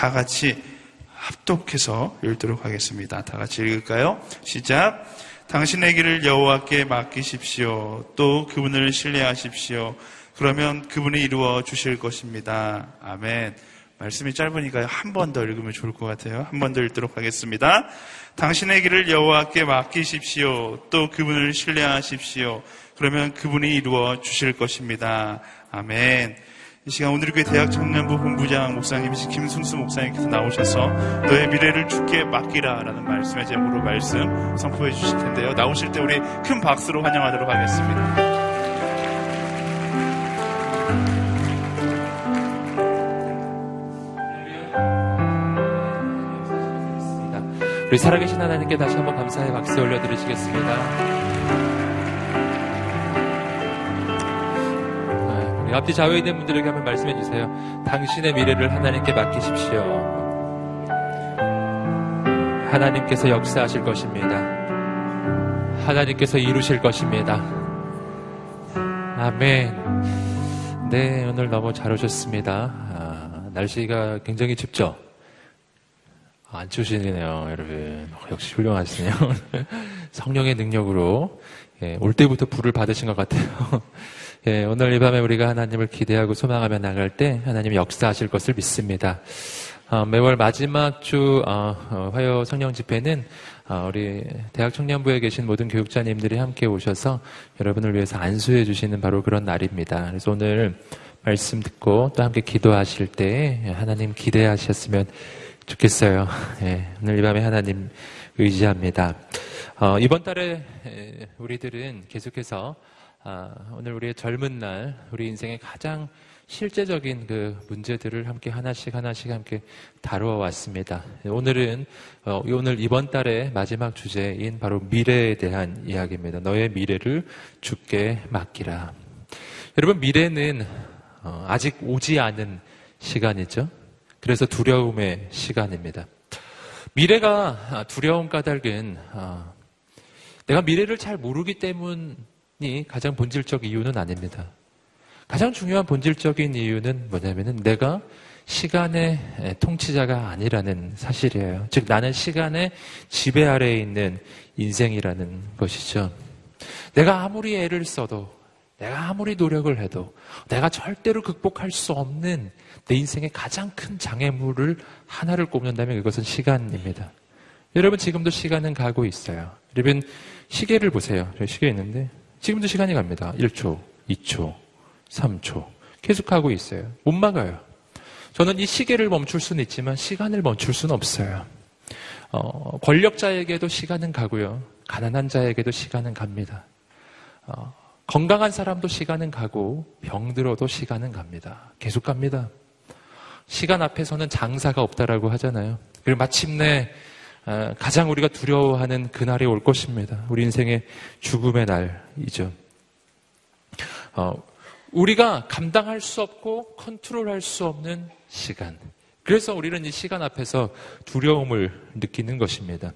다 같이 합독해서 읽도록 하겠습니다. 다 같이 읽을까요? 시작. 당신의 길을 여호와께 맡기십시오. 또 그분을 신뢰하십시오. 그러면 그분이 이루어 주실 것입니다. 아멘. 말씀이 짧으니까 한 번 더 읽으면 좋을 것 같아요. 한 번 더 읽도록 하겠습니다. 당신의 길을 여호와께 맡기십시오. 또 그분을 신뢰하십시오. 그러면 그분이 이루어 주실 것입니다. 아멘. 이 시간 오늘 교회 대학 청년부 본부장 목사님이신 김순수 목사님께서 나오셔서 너의 미래를 주께 맡기라라는 말씀의 제목으로 말씀 선포해 주실 텐데요. 나오실 때 우리 큰 박수로 환영하도록 하겠습니다. 우리 살아계신 하나님께 다시 한번 감사의 박수 올려드리시겠습니다. 우리 앞뒤 좌우에 있는 분들에게 한번 말씀해 주세요. 당신의 미래를 하나님께 맡기십시오. 하나님께서 역사하실 것입니다. 하나님께서 이루실 것입니다. 아멘. 네, 오늘 너무 잘 오셨습니다. 아, 날씨가 굉장히 춥죠? 안 추시네요, 여러분. 역시 훌륭하시네요. 성령의 능력으로 예, 올 때부터 불을 받으신 것 같아요. 예, 오늘 이 밤에 우리가 하나님을 기대하고 소망하며 나갈 때 하나님 역사하실 것을 믿습니다. 어, 매월 마지막 주 어, 어, 화요 성령 집회는 어, 우리 대학 청년부에 계신 모든 교육자님들이 함께 오셔서 여러분을 위해서 안수해 주시는 바로 그런 날입니다. 그래서 오늘 말씀 듣고 또 함께 기도하실 때 하나님 기대하셨으면 좋겠어요. 예, 오늘 이 밤에 하나님 의지합니다. 어, 이번 달에 우리들은 계속해서 아, 오늘 우리의 젊은 날, 우리 인생의 가장 실제적인 그 문제들을 함께 하나씩 하나씩 함께 다루어 왔습니다. 오늘은 어, 오늘 이번 달의 마지막 주제인 바로 미래에 대한 이야기입니다. 너의 미래를 죽게 맡기라. 여러분 미래는 어, 아직 오지 않은 시간이죠. 그래서 두려움의 시간입니다. 미래가 두려움 까닭은 아, 내가 미래를 잘 모르기 때문이 가장 본질적 이유는 아닙니다. 가장 중요한 본질적인 이유는 뭐냐면은 내가 시간의 통치자가 아니라는 사실이에요. 즉 나는 시간의 지배 아래에 있는 인생이라는 것이죠. 내가 아무리 애를 써도 내가 아무리 노력을 해도 내가 절대로 극복할 수 없는 내 인생의 가장 큰 장애물을 하나를 꼽는다면 그것은 시간입니다. 여러분 지금도 시간은 가고 있어요. 여러분 시계를 보세요. 시계 있는데 지금도 시간이 갑니다. 1초, 2초, 3초 계속 가고 있어요. 못 막아요. 저는 이 시계를 멈출 수는 있지만 시간을 멈출 수는 없어요. 어, 권력자에게도 시간은 가고요. 가난한 자에게도 시간은 갑니다. 어, 건강한 사람도 시간은 가고 병들어도 시간은 갑니다. 계속 갑니다. 시간 앞에서는 장사가 없다라고 하잖아요. 그리고 마침내 어, 가장 우리가 두려워하는 그날이 올 것입니다. 우리 인생의 죽음의 날이죠. 어, 우리가 감당할 수 없고 컨트롤할 수 없는 시간. 그래서 우리는 이 시간 앞에서 두려움을 느끼는 것입니다.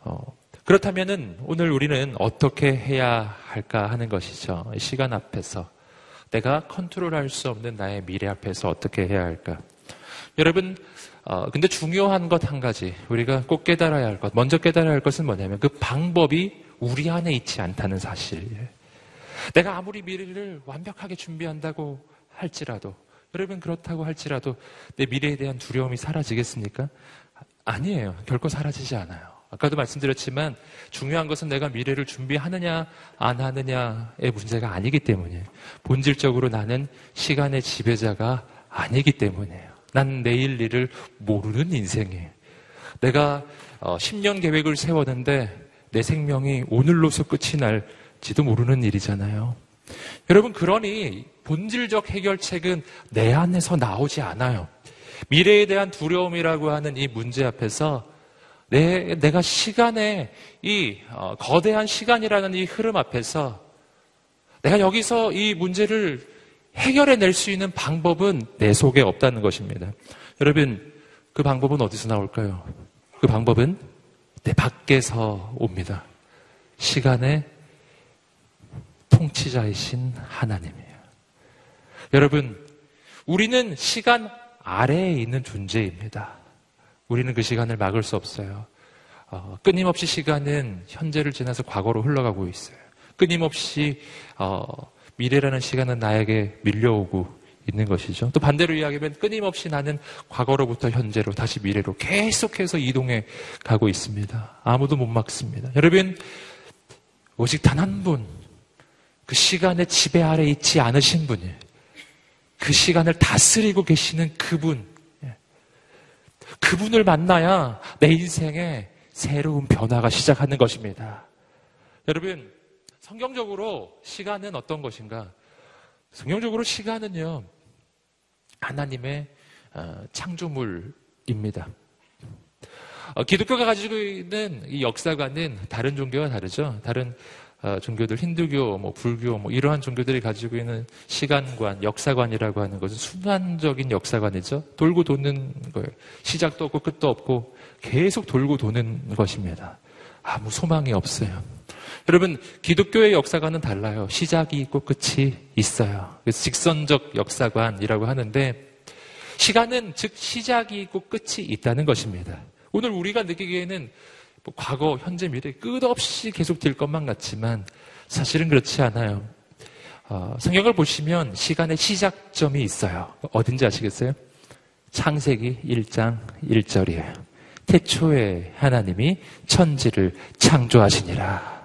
어, 그렇다면 오늘 우리는 어떻게 해야 할까 하는 것이죠. 시간 앞에서 내가 컨트롤할 수 없는 나의 미래 앞에서 어떻게 해야 할까? 여러분, 어, 근데 중요한 것 한 가지, 우리가 꼭 깨달아야 할 것, 먼저 깨달아야 할 것은 뭐냐면 그 방법이 우리 안에 있지 않다는 사실. 내가 아무리 미래를 완벽하게 준비한다고 할지라도, 여러분 그렇다고 할지라도 내 미래에 대한 두려움이 사라지겠습니까? 아니에요. 결코 사라지지 않아요. 아까도 말씀드렸지만 중요한 것은 내가 미래를 준비하느냐 안 하느냐의 문제가 아니기 때문이에요. 본질적으로 나는 시간의 지배자가 아니기 때문이에요. 난 내일 일을 모르는 인생이에요. 내가 10년 어, 계획을 세웠는데 내 생명이 오늘로서 끝이 날지도 모르는 일이잖아요. 여러분, 그러니 본질적 해결책은 내 안에서 나오지 않아요. 미래에 대한 두려움이라고 하는 이 문제 앞에서 내, 내가 시간에 이 어, 거대한 시간이라는 이 흐름 앞에서 내가 여기서 이 문제를 해결해 낼 수 있는 방법은 내 속에 없다는 것입니다. 여러분, 그 방법은 어디서 나올까요? 그 방법은 내 밖에서 옵니다. 시간의 통치자이신 하나님이에요. 여러분, 우리는 시간 아래에 있는 존재입니다. 우리는 그 시간을 막을 수 없어요. 어, 끊임없이 시간은 현재를 지나서 과거로 흘러가고 있어요. 끊임없이 어, 미래라는 시간은 나에게 밀려오고 있는 것이죠. 또 반대로 이야기하면 끊임없이 나는 과거로부터 현재로 다시 미래로 계속해서 이동해 가고 있습니다. 아무도 못 막습니다. 여러분, 오직 단 한 분, 그 시간의 지배 아래 있지 않으신 분이, 그 시간을 다스리고 계시는 그분, 예. 그분을 만나야 내 인생에 새로운 변화가 시작하는 것입니다. 여러분, 성경적으로 시간은 어떤 것인가? 성경적으로 시간은요, 하나님의 어, 창조물입니다. 어, 기독교가 가지고 있는 이 역사관은 다른 종교와 다르죠. 다른 어, 종교들, 힌두교, 뭐 불교, 뭐 이러한 종교들이 가지고 있는 시간관, 역사관이라고 하는 것은 순환적인 역사관이죠. 돌고 도는 거예요. 시작도 없고 끝도 없고 계속 돌고 도는 것입니다. 아무 소망이 없어요. 여러분, 기독교의 역사관은 달라요. 시작이 있고 끝이 있어요. 그래서 직선적 역사관이라고 하는데, 시간은 즉 시작이 있고 끝이 있다는 것입니다. 오늘 우리가 느끼기에는 뭐 과거, 현재, 미래 끝없이 계속될 것만 같지만 사실은 그렇지 않아요. 어, 성경을 보시면 시간의 시작점이 있어요. 어딘지 아시겠어요? 창세기 1장 1절이에요. 태초에 하나님이 천지를 창조하시니라.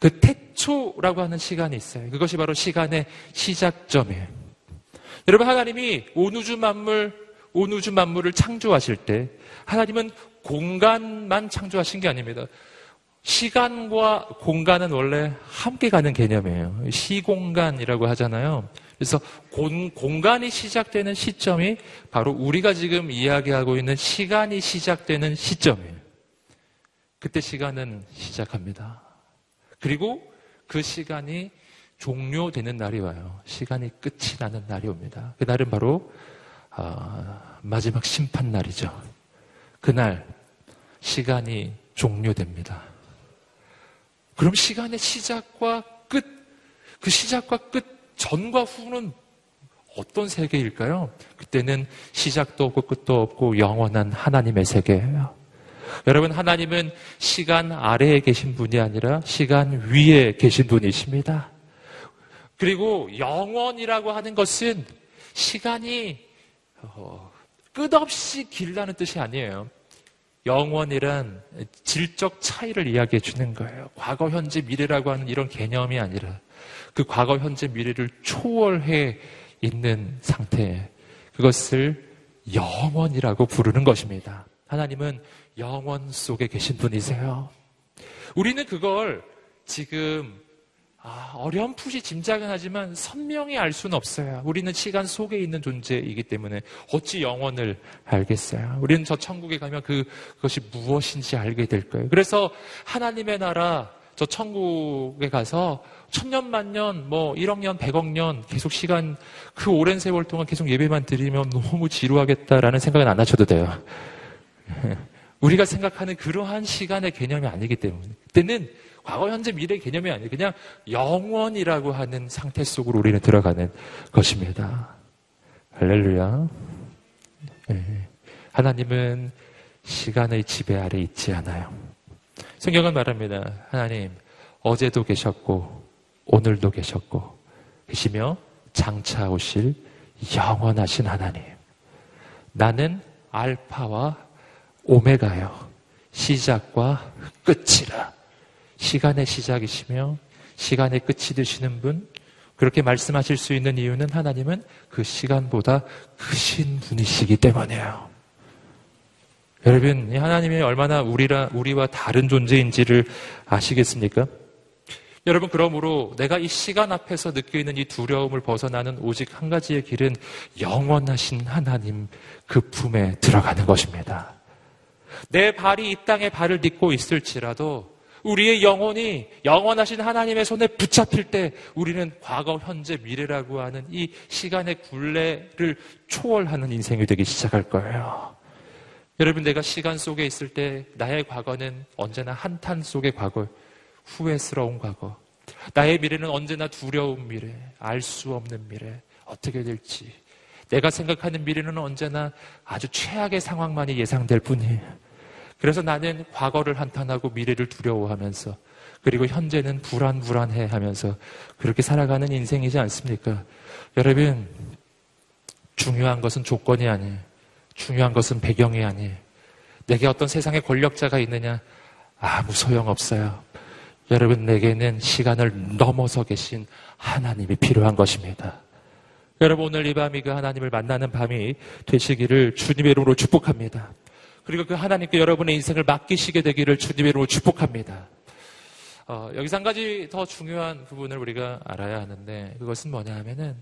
그 태초라고 하는 시간이 있어요. 그것이 바로 시간의 시작점이에요. 여러분 하나님이 온 우주 만물, 온 우주 만물을 창조하실 때 하나님은 공간만 창조하신 게 아닙니다. 시간과 공간은 원래 함께 가는 개념이에요. 시공간이라고 하잖아요. 그래서 공, 공간이 시작되는 시점이 바로 우리가 지금 이야기하고 있는 시간이 시작되는 시점이에요. 그때 시간은 시작합니다. 그리고 그 시간이 종료되는 날이 와요. 시간이 끝이 나는 날이 옵니다. 그날은 바로 어, 마지막 심판 날이죠. 그날 시간이 종료됩니다. 그럼 시간의 시작과 끝, 그 시작과 끝 전과 후는 어떤 세계일까요? 그때는 시작도 없고 끝도 없고 영원한 하나님의 세계예요. 여러분, 하나님은 시간 아래에 계신 분이 아니라 시간 위에 계신 분이십니다. 그리고 영원이라고 하는 것은 시간이 어, 끝없이 길다는 뜻이 아니에요. 영원이란 질적 차이를 이야기해 주는 거예요. 과거, 현재, 미래라고 하는 이런 개념이 아니라 그 과거, 현재, 미래를 초월해 있는 상태. 그것을 영원이라고 부르는 것입니다. 하나님은 영원 속에 계신 분이세요. 우리는 그걸 지금 아, 어렴풋이 짐작은 하지만 선명히 알 수는 없어요. 우리는 시간 속에 있는 존재이기 때문에 어찌 영원을 알겠어요. 우리는 저 천국에 가면 그, 그것이 무엇인지 알게 될 거예요. 그래서 하나님의 나라, 저 천국에 가서 천년, 만년, 뭐 1억 년, 100억 년 계속 시간, 그 오랜 세월 동안 계속 예배만 드리면 너무 지루하겠다라는 생각은 안 하셔도 돼요. 우리가 생각하는 그러한 시간의 개념이 아니기 때문에 그때는 과거, 현재, 미래 개념이 아니에요. 그냥 영원이라고 하는 상태 속으로 우리는 들어가는 것입니다. 할렐루야. 네. 하나님은 시간의 지배 아래 있지 않아요. 성경은 말합니다. 하나님, 어제도 계셨고, 오늘도 계셨고, 계시며 장차 오실 영원하신 하나님. 나는 알파와 오메가요. 시작과 끝이라. 시간의 시작이시며 시간의 끝이 되시는 분, 그렇게 말씀하실 수 있는 이유는 하나님은 그 시간보다 크신 분이시기 때문이에요. 여러분, 하나님이 얼마나 우리라, 우리와 다른 존재인지를 아시겠습니까? 여러분, 그러므로 내가 이 시간 앞에서 느끼는 이 두려움을 벗어나는 오직 한 가지의 길은 영원하신 하나님 그 품에 들어가는 것입니다. 내 발이 이 땅에 발을 딛고 있을지라도 우리의 영혼이 영원하신 하나님의 손에 붙잡힐 때 우리는 과거, 현재, 미래라고 하는 이 시간의 굴레를 초월하는 인생이 되기 시작할 거예요. 여러분, 내가 시간 속에 있을 때 나의 과거는 언제나 한탄 속의 과거, 후회스러운 과거. 나의 미래는 언제나 두려운 미래, 알 수 없는 미래, 어떻게 될지. 내가 생각하는 미래는 언제나 아주 최악의 상황만이 예상될 뿐이에요. 그래서 나는 과거를 한탄하고 미래를 두려워하면서 그리고 현재는 불안불안해 하면서 그렇게 살아가는 인생이지 않습니까? 여러분, 중요한 것은 조건이 아니에요. 중요한 것은 배경이 아니에요. 내게 어떤 세상의 권력자가 있느냐? 아무 소용 없어요. 여러분, 내게는 시간을 넘어서 계신 하나님이 필요한 것입니다. 여러분, 오늘 이 밤이 그 하나님을 만나는 밤이 되시기를 주님의 이름으로 축복합니다. 그리고 그 하나님께 여러분의 인생을 맡기시게 되기를 주님의 이름으로 축복합니다. 어, 여기서 한 가지 더 중요한 부분을 우리가 알아야 하는데 그것은 뭐냐 하면은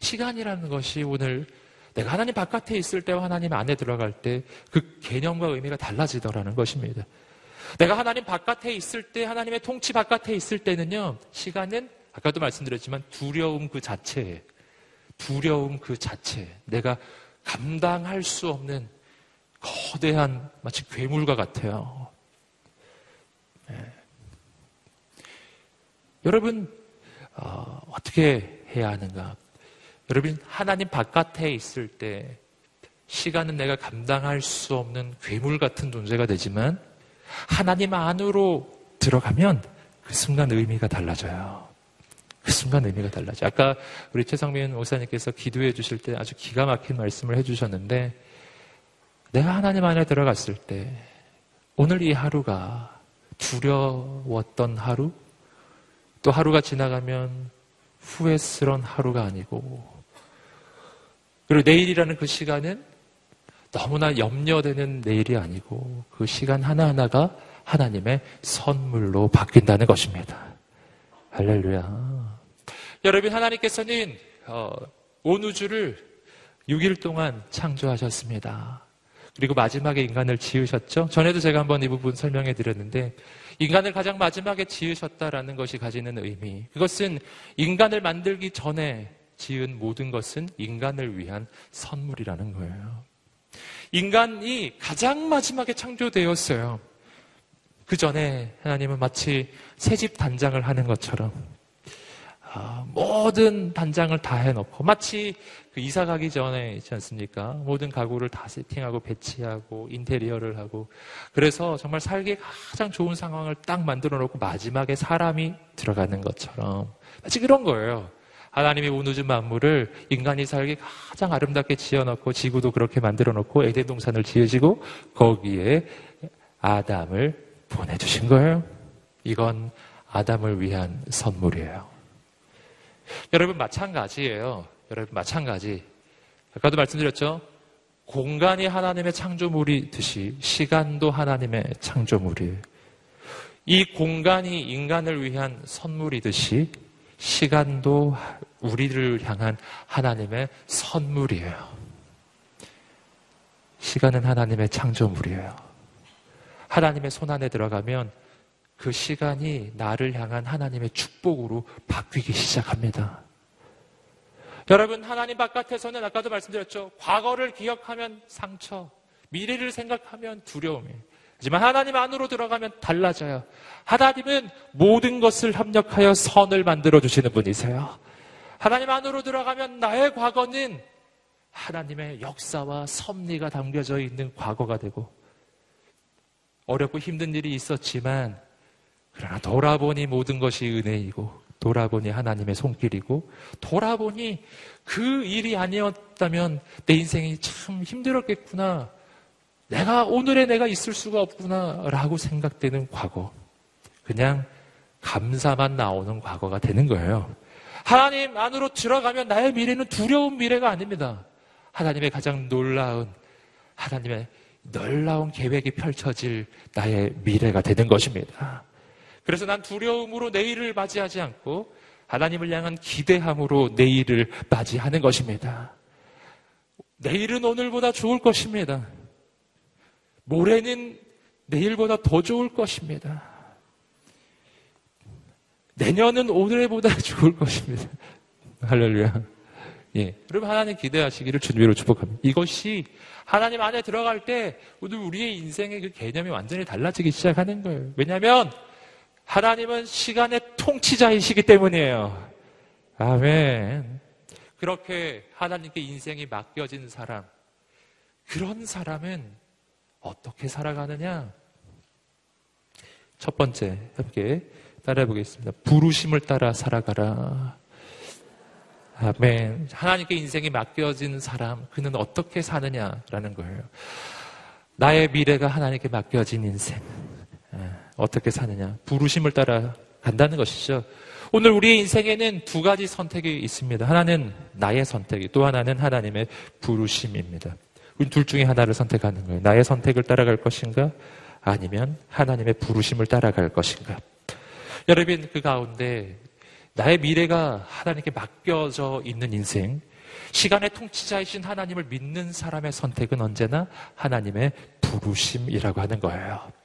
시간이라는 것이 오늘 내가 하나님 바깥에 있을 때와 하나님 안에 들어갈 때 그 개념과 의미가 달라지더라는 것입니다. 내가 하나님 바깥에 있을 때, 하나님의 통치 바깥에 있을 때는요, 시간은 아까도 말씀드렸지만 두려움 그 자체에, 두려움 그 자체, 내가 감당할 수 없는 거대한 마치 괴물과 같아요. 네. 여러분, 어, 어떻게 해야 하는가? 여러분, 하나님 바깥에 있을 때 시간은 내가 감당할 수 없는 괴물 같은 존재가 되지만 하나님 안으로 들어가면 그 순간 의미가 달라져요. 그 순간 의미가 달라져요. 아까 우리 최성민 목사님께서 기도해 주실 때 아주 기가 막힌 말씀을 해 주셨는데 내가 하나님 안에 들어갔을 때 오늘 이 하루가 두려웠던 하루 또 하루가 지나가면 후회스러운 하루가 아니고 그리고 내일이라는 그 시간은 너무나 염려되는 내일이 아니고 그 시간 하나하나가 하나님의 선물로 바뀐다는 것입니다. 할렐루야. 여러분, 하나님께서는 어, 온 우주를 6일 동안 창조하셨습니다. 그리고 마지막에 인간을 지으셨죠? 전에도 제가 한번 이 부분 설명해 드렸는데, 인간을 가장 마지막에 지으셨다라는 것이 가지는 의미. 그것은 인간을 만들기 전에 지은 모든 것은 인간을 위한 선물이라는 거예요. 인간이 가장 마지막에 창조되었어요. 그 전에 하나님은 마치 새집 단장을 하는 것처럼 아, 모든 단장을 다 해놓고 마치 그 이사 가기 전에 있지 않습니까? 모든 가구를 다 세팅하고 배치하고 인테리어를 하고 그래서 정말 살기 가장 좋은 상황을 딱 만들어 놓고 마지막에 사람이 들어가는 것처럼 마치 그런 거예요. 하나님이 온 우주 만물을 인간이 살기 가장 아름답게 지어놓고 지구도 그렇게 만들어놓고 에덴 동산을 지으시고 거기에 아담을 보내주신 거예요. 이건 아담을 위한 선물이에요. 여러분 마찬가지예요. 여러분 마찬가지. 아까도 말씀드렸죠. 공간이 하나님의 창조물이듯이 시간도 하나님의 창조물이에요. 이 공간이 인간을 위한 선물이듯이 시간도 우리를 향한 하나님의 선물이에요. 시간은 하나님의 창조물이에요. 하나님의 손 안에 들어가면 그 시간이 나를 향한 하나님의 축복으로 바뀌기 시작합니다. 여러분, 하나님 바깥에서는 아까도 말씀드렸죠. 과거를 기억하면 상처, 미래를 생각하면 두려움이에요. 하지만 하나님 안으로 들어가면 달라져요. 하나님은 모든 것을 협력하여 선을 만들어 주시는 분이세요. 하나님 안으로 들어가면 나의 과거는 하나님의 역사와 섭리가 담겨져 있는 과거가 되고 어렵고 힘든 일이 있었지만 그러나 돌아보니 모든 것이 은혜이고 돌아보니 하나님의 손길이고 돌아보니 그 일이 아니었다면 내 인생이 참 힘들었겠구나 내가 오늘의 내가 있을 수가 없구나라고 생각되는 과거. 그냥 감사만 나오는 과거가 되는 거예요. 하나님 안으로 들어가면 나의 미래는 두려운 미래가 아닙니다. 하나님의 가장 놀라운 하나님의 놀라운 계획이 펼쳐질 나의 미래가 되는 것입니다. 그래서 난 두려움으로 내일을 맞이하지 않고 하나님을 향한 기대함으로 내일을 맞이하는 것입니다. 내일은 오늘보다 좋을 것입니다. 모레는 내일보다 더 좋을 것입니다. 내년은 오늘보다 좋을 것입니다. 할렐루야. 예. 여러분, 하나님 기대하시기를 주님으로 축복합니다. 이것이 하나님 안에 들어갈 때 오늘 우리의 인생의 그 개념이 완전히 달라지기 시작하는 거예요. 왜냐하면 하나님은 시간의 통치자이시기 때문이에요. 아멘. 그렇게 하나님께 인생이 맡겨진 사람, 그런 사람은 어떻게 살아가느냐? 첫 번째, 함께 따라해 보겠습니다. 부르심을 따라 살아가라. 아멘. 하나님께 인생이 맡겨진 사람, 그는 어떻게 사느냐라는 거예요. 나의 미래가 하나님께 맡겨진 인생. 어떻게 사느냐. 부르심을 따라 간다는 것이죠. 오늘 우리의 인생에는 두 가지 선택이 있습니다. 하나는 나의 선택이, 또 하나는 하나님의 부르심입니다. 우리 둘 중에 하나를 선택하는 거예요. 나의 선택을 따라갈 것인가? 아니면 하나님의 부르심을 따라갈 것인가? 여러분, 그 가운데 나의 미래가 하나님께 맡겨져 있는 인생, 시간의 통치자이신 하나님을 믿는 사람의 선택은 언제나 하나님의 부르심이라고 하는 거예요.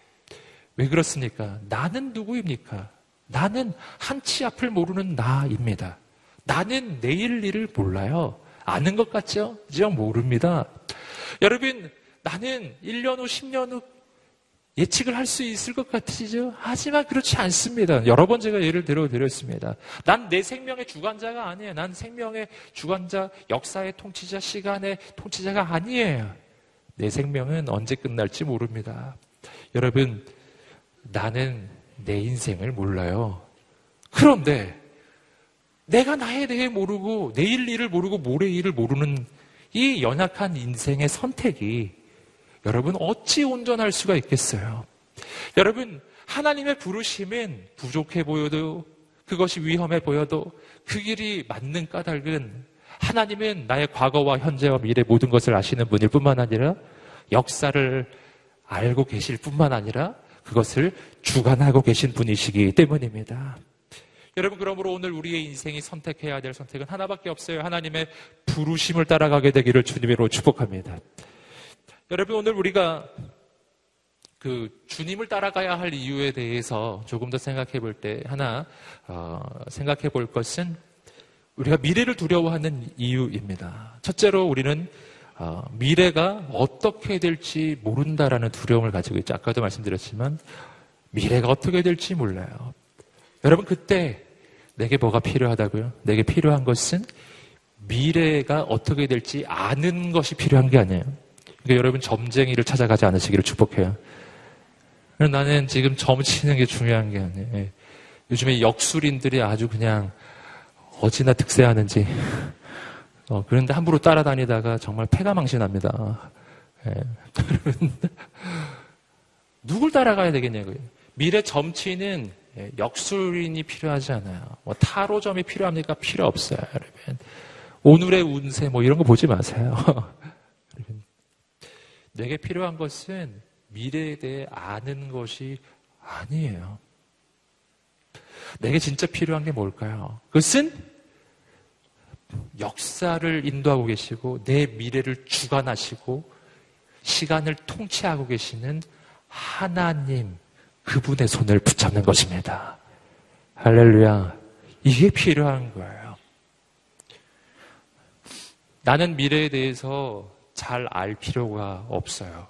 왜 그렇습니까? 나는 누구입니까? 나는 한 치 앞을 모르는 나입니다. 나는 내일 일을 몰라요. 아는 것 같죠? 이제 모릅니다. 여러분, 나는 1년 후, 10년 후 예측을 할 수 있을 것 같으시죠? 하지만 그렇지 않습니다. 여러 번 제가 예를 들어 드렸습니다. 난 내 생명의 주관자가 아니에요. 난 생명의 주관자, 역사의 통치자, 시간의 통치자가 아니에요. 내 생명은 언제 끝날지 모릅니다. 여러분, 나는 내 인생을 몰라요. 그런데 내가 나에 대해 모르고 내일 일을 모르고 모레 일을 모르는 이 연약한 인생의 선택이 여러분 어찌 온전할 수가 있겠어요? 여러분 하나님의 부르심은 부족해 보여도 그것이 위험해 보여도 그 길이 맞는 까닭은 하나님은 나의 과거와 현재와 미래 모든 것을 아시는 분일 뿐만 아니라 역사를 알고 계실 뿐만 아니라 그것을 주관하고 계신 분이시기 때문입니다. 여러분, 그러므로 오늘 우리의 인생이 선택해야 될 선택은 하나밖에 없어요. 하나님의 부르심을 따라가게 되기를 주님으로 축복합니다. 여러분, 오늘 우리가 그 주님을 따라가야 할 이유에 대해서 조금 더 생각해 볼 때 하나 어, 생각해 볼 것은 우리가 미래를 두려워하는 이유입니다. 첫째로 우리는 어, 미래가 어떻게 될지 모른다라는 두려움을 가지고 있죠. 아까도 말씀드렸지만 미래가 어떻게 될지 몰라요. 여러분 그때 내게 뭐가 필요하다고요? 내게 필요한 것은 미래가 어떻게 될지 아는 것이 필요한 게 아니에요. 그러니까 여러분 점쟁이를 찾아가지 않으시기를 축복해요. 나는 지금 점 치는 게 중요한 게 아니에요. 예. 요즘에 역술인들이 아주 그냥 어찌나 득세하는지 어, 그런데 함부로 따라다니다가 정말 패가 망신합니다. 예. 누굴 따라가야 되겠냐고요. 미래 점치는 예, 역술인이 필요하지 않아요. 뭐 타로점이 필요합니까? 필요 없어요, 여러분. 오늘의 운세 뭐 이런 거 보지 마세요. 내게 필요한 것은 미래에 대해 아는 것이 아니에요. 내게 진짜 필요한 게 뭘까요? 그것은 역사를 인도하고 계시고 내 미래를 주관하시고 시간을 통치하고 계시는 하나님 그분의 손을 붙잡는 것입니다. 할렐루야. 이게 필요한 거예요. 나는 미래에 대해서 잘 알 필요가 없어요.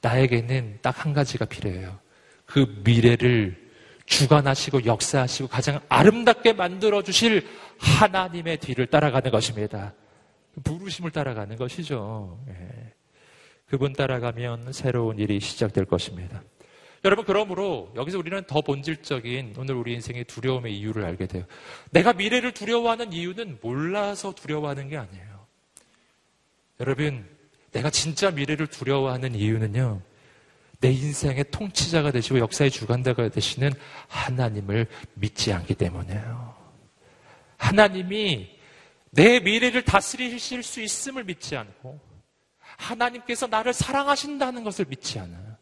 나에게는 딱 한 가지가 필요해요. 그 미래를 주관하시고 역사하시고 가장 아름답게 만들어 주실 하나님의 뒤를 따라가는 것입니다. 부르심을 따라가는 것이죠. 예. 그분 따라가면 새로운 일이 시작될 것입니다. 여러분, 그러므로 여기서 우리는 더 본질적인 오늘 우리 인생의 두려움의 이유를 알게 돼요. 내가 미래를 두려워하는 이유는 몰라서 두려워하는 게 아니에요. 여러분, 내가 진짜 미래를 두려워하는 이유는요, 내 인생의 통치자가 되시고 역사의 주관자가 되시는 하나님을 믿지 않기 때문에요. 하나님이 내 미래를 다스리실 수 있음을 믿지 않고 하나님께서 나를 사랑하신다는 것을 믿지 않아요.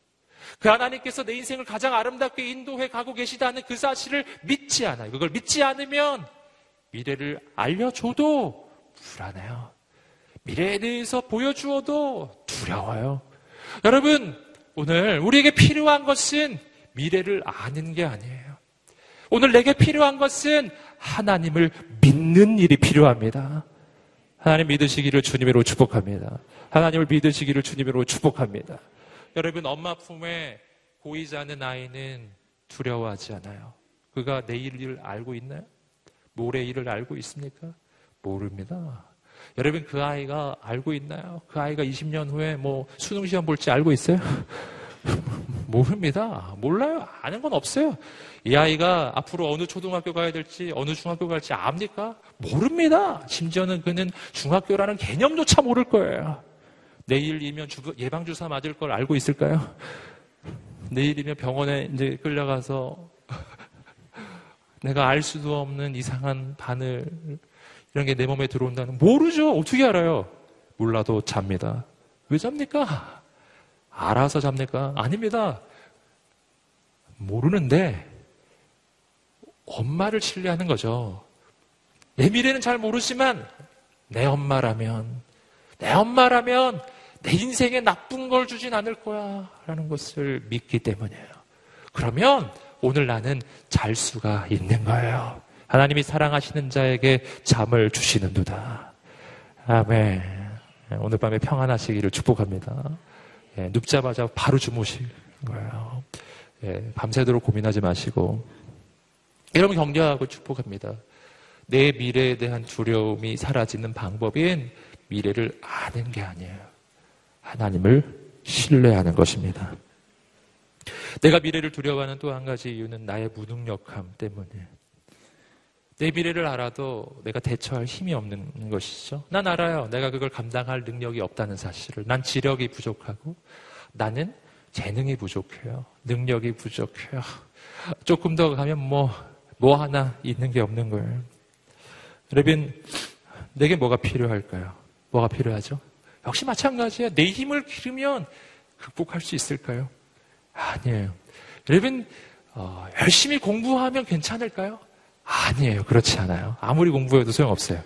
그 하나님께서 내 인생을 가장 아름답게 인도해 가고 계시다는 그 사실을 믿지 않아요. 그걸 믿지 않으면 미래를 알려줘도 불안해요. 미래에 대해서 보여주어도 두려워요. 여러분, 오늘 우리에게 필요한 것은 미래를 아는 게 아니에요. 오늘 내게 필요한 것은 하나님을 믿는 일이 필요합니다. 하나님 믿으시기를 주님으로 축복합니다. 하나님을 믿으시기를 주님으로 축복합니다. 여러분, 엄마 품에 보이지 않는 아이는 두려워하지 않아요. 그가 내일 일을 알고 있나요? 모레 일을 알고 있습니까? 모릅니다. 여러분 그 아이가 알고 있나요? 그 아이가 20년 후에 뭐 수능 시험 볼지 알고 있어요? 모릅니다. 몰라요. 아는 건 없어요. 이 아이가 앞으로 어느 초등학교 가야 될지, 어느 중학교 갈지 압니까? 모릅니다. 심지어는 그는 중학교라는 개념조차 모를 거예요. 내일이면 예방주사 맞을 걸 알고 있을까요? 내일이면 병원에 이제 끌려가서 내가 알 수도 없는 이상한 바늘 이런 게 내 몸에 들어온다는 모르죠. 어떻게 알아요? 몰라도 잡니다. 왜 잡니까? 알아서 잡니까? 아닙니다. 모르는데 엄마를 신뢰하는 거죠. 내 미래는 잘 모르지만 내 엄마라면 내 엄마라면 내 인생에 나쁜 걸 주진 않을 거야 라는 것을 믿기 때문이에요. 그러면 오늘 나는 잘 수가 있는 거예요. 하나님이 사랑하시는 자에게 잠을 주시는도다. 아멘. 오늘 밤에 평안하시기를 축복합니다. 예, 눕자마자 바로 주무실 거예요. 예, 밤새도록 고민하지 마시고 여러분 격려하고 축복합니다. 내 미래에 대한 두려움이 사라지는 방법인 미래를 아는 게 아니에요. 하나님을 신뢰하는 것입니다. 내가 미래를 두려워하는 또 한 가지 이유는 나의 무능력함 때문에. 내 미래를 알아도 내가 대처할 힘이 없는 것이죠. 난 알아요. 내가 그걸 감당할 능력이 없다는 사실을. 난 지력이 부족하고 나는 재능이 부족해요. 능력이 부족해요. 조금 더 가면 뭐, 뭐 하나 있는 게 없는 거예요. 여러분, 내게 뭐가 필요할까요? 뭐가 필요하죠? 역시 마찬가지예요. 내 힘을 기르면 극복할 수 있을까요? 아니에요. 여러분, 어, 열심히 공부하면 괜찮을까요? 아니에요. 그렇지 않아요. 아무리 공부해도 소용없어요.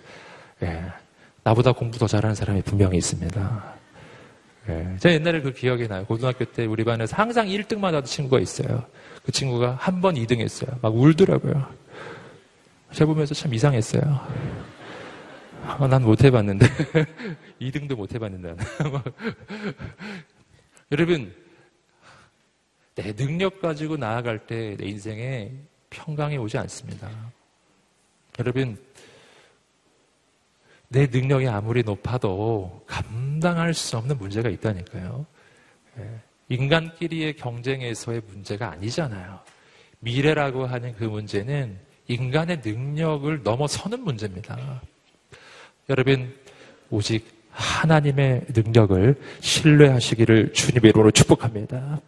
예, 나보다 공부 더 잘하는 사람이 분명히 있습니다. 예, 제가 옛날에 그 기억이 나요. 고등학교 때 우리 반에서 항상 1등만 하던 친구가 있어요. 그 친구가 한 번 2등 했어요. 막 울더라고요. 제가 보면서 참 이상했어요. 어, 난못 해봤는데. 2등도 못 해봤는데. 여러분, 내 능력 가지고 나아갈 때 내 인생에 평강이 오지 않습니다. 여러분, 내 능력이 아무리 높아도 감당할 수 없는 문제가 있다니까요. 예, 인간끼리의 경쟁에서의 문제가 아니잖아요. 미래라고 하는 그 문제는 인간의 능력을 넘어서는 문제입니다. 여러분, 오직 하나님의 능력을 신뢰하시기를 주님의 이름으로 축복합니다.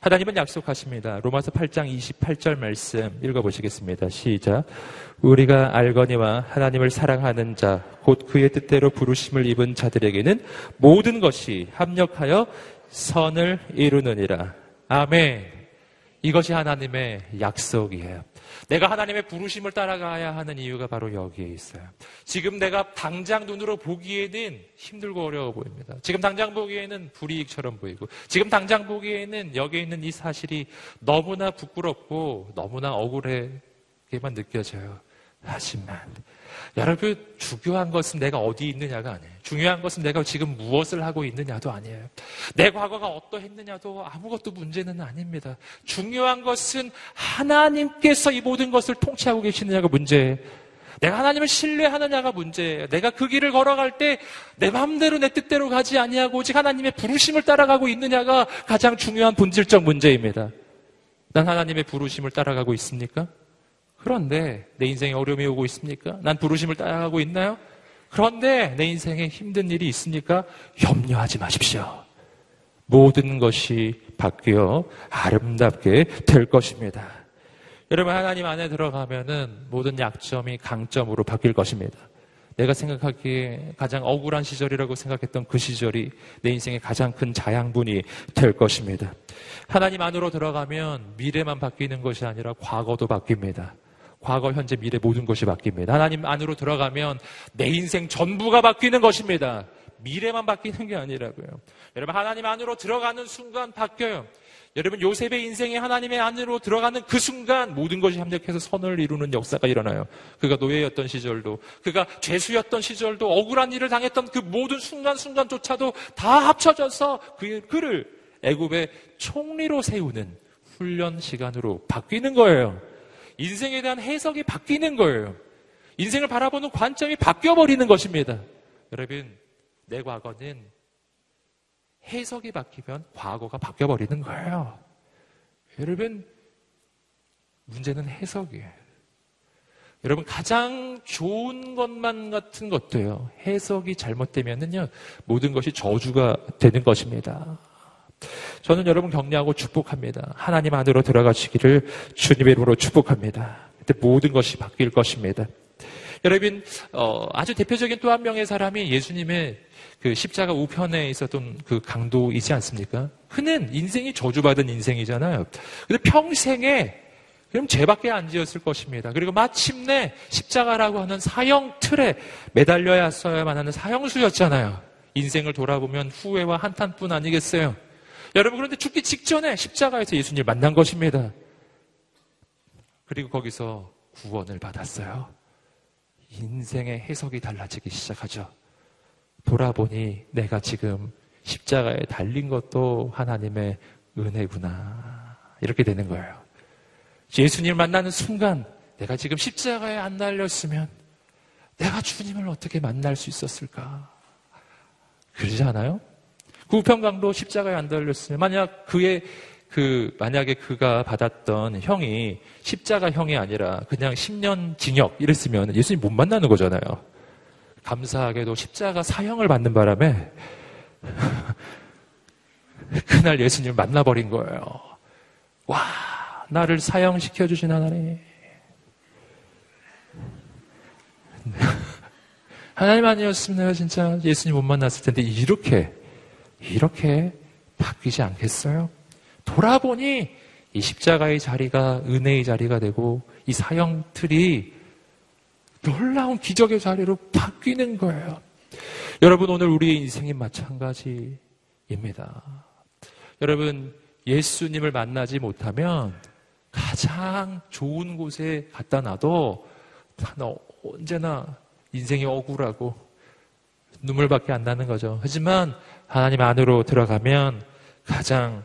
하나님은 약속하십니다. 로마서 8장 28절 말씀 읽어보시겠습니다. 시작. 우리가 알거니와 하나님을 사랑하는 자, 곧 그의 뜻대로 부르심을 입은 자들에게는 모든 것이 합력하여 선을 이루느니라. 아멘. 이것이 하나님의 약속이에요. 내가 하나님의 부르심을 따라가야 하는 이유가 바로 여기에 있어요. 지금 내가 당장 눈으로 보기에는 힘들고 어려워 보입니다. 지금 당장 보기에는 불이익처럼 보이고, 지금 당장 보기에는 여기에 있는 이 사실이 너무나 부끄럽고 너무나 억울하게만 느껴져요. 하지만 여러분, 중요한 것은 내가 어디 있느냐가 아니에요. 중요한 것은 내가 지금 무엇을 하고 있느냐도 아니에요. 내 과거가 어떠했느냐도 아무것도 문제는 아닙니다. 중요한 것은 하나님께서 이 모든 것을 통치하고 계시느냐가 문제예요. 내가 하나님을 신뢰하느냐가 문제예요. 내가 그 길을 걸어갈 때 내 마음대로 내 뜻대로 가지 아니하고 오직 하나님의 부르심을 따라가고 있느냐가 가장 중요한 본질적 문제입니다. 난 하나님의 부르심을 따라가고 있습니까? 그런데 내 인생에 어려움이 오고 있습니까? 난 부르심을 따라가고 있나요? 그런데 내 인생에 힘든 일이 있습니까? 염려하지 마십시오. 모든 것이 바뀌어 아름답게 될 것입니다. 여러분 하나님 안에 들어가면은 모든 약점이 강점으로 바뀔 것입니다. 내가 생각하기에 가장 억울한 시절이라고 생각했던 그 시절이 내 인생의 가장 큰 자양분이 될 것입니다. 하나님 안으로 들어가면 미래만 바뀌는 것이 아니라 과거도 바뀝니다. 과거, 현재, 미래 모든 것이 바뀝니다. 하나님 안으로 들어가면 내 인생 전부가 바뀌는 것입니다. 미래만 바뀌는 게 아니라고요. 여러분, 하나님 안으로 들어가는 순간 바뀌어요. 여러분, 요셉의 인생에 하나님의 안으로 들어가는 그 순간 모든 것이 합력해서 선을 이루는 역사가 일어나요. 그가 노예였던 시절도, 그가 죄수였던 시절도, 억울한 일을 당했던 그 모든 순간순간조차도 다 합쳐져서 그, 그를 애굽의 총리로 세우는 훈련 시간으로 바뀌는 거예요. 인생에 대한 해석이 바뀌는 거예요. 인생을 바라보는 관점이 바뀌어버리는 것입니다. 여러분, 내 과거는 해석이 바뀌면 과거가 바뀌어버리는 거예요. 여러분, 문제는 해석이에요. 여러분, 가장 좋은 것만 같은 것도요, 해석이 잘못되면은요, 모든 것이 저주가 되는 것입니다. 저는 여러분 격려하고 축복합니다. 하나님 안으로 들어가시기를 주님의 이름으로 축복합니다. 그때 모든 것이 바뀔 것입니다. 여러분, 어, 아주 대표적인 또 한 명의 사람이 예수님의 그 십자가 우편에 있었던 그 강도이지 않습니까? 흔은 인생이 저주받은 인생이잖아요. 근데 평생에 그럼 죄밖에 안 지었을 것입니다. 그리고 마침내 십자가라고 하는 사형 틀에 매달려야 써야만 하는 사형수였잖아요. 인생을 돌아보면 후회와 한탄뿐 아니겠어요? 여러분 그런데 죽기 직전에 십자가에서 예수님을 만난 것입니다. 그리고 거기서 구원을 받았어요. 인생의 해석이 달라지기 시작하죠. 돌아보니 내가 지금 십자가에 달린 것도 하나님의 은혜구나. 이렇게 되는 거예요. 예수님을 만나는 순간 내가 지금 십자가에 안 달렸으면 내가 주님을 어떻게 만날 수 있었을까? 그러지 않아요? 그 우편강도 십자가에 안 달렸으면 만약 그의 그 만약에 그가 받았던 형이 십자가 형이 아니라 그냥 10년 징역 이랬으면 예수님 못 만나는 거잖아요. 감사하게도 십자가 사형을 받는 바람에 그날 예수님을 만나버린 거예요. 와, 나를 사형시켜 주신 하나님. 하나님 아니었으면 내가 진짜 예수님 못 만났을 텐데 이렇게 이렇게 바뀌지 않겠어요? 돌아보니 이 십자가의 자리가 은혜의 자리가 되고 이 사형 틀이 놀라운 기적의 자리로 바뀌는 거예요. 여러분 오늘 우리의 인생이 마찬가지입니다. 여러분 예수님을 만나지 못하면 가장 좋은 곳에 갖다 놔도 언제나 인생이 억울하고 눈물밖에 안 나는 거죠. 하지만 하나님 안으로 들어가면 가장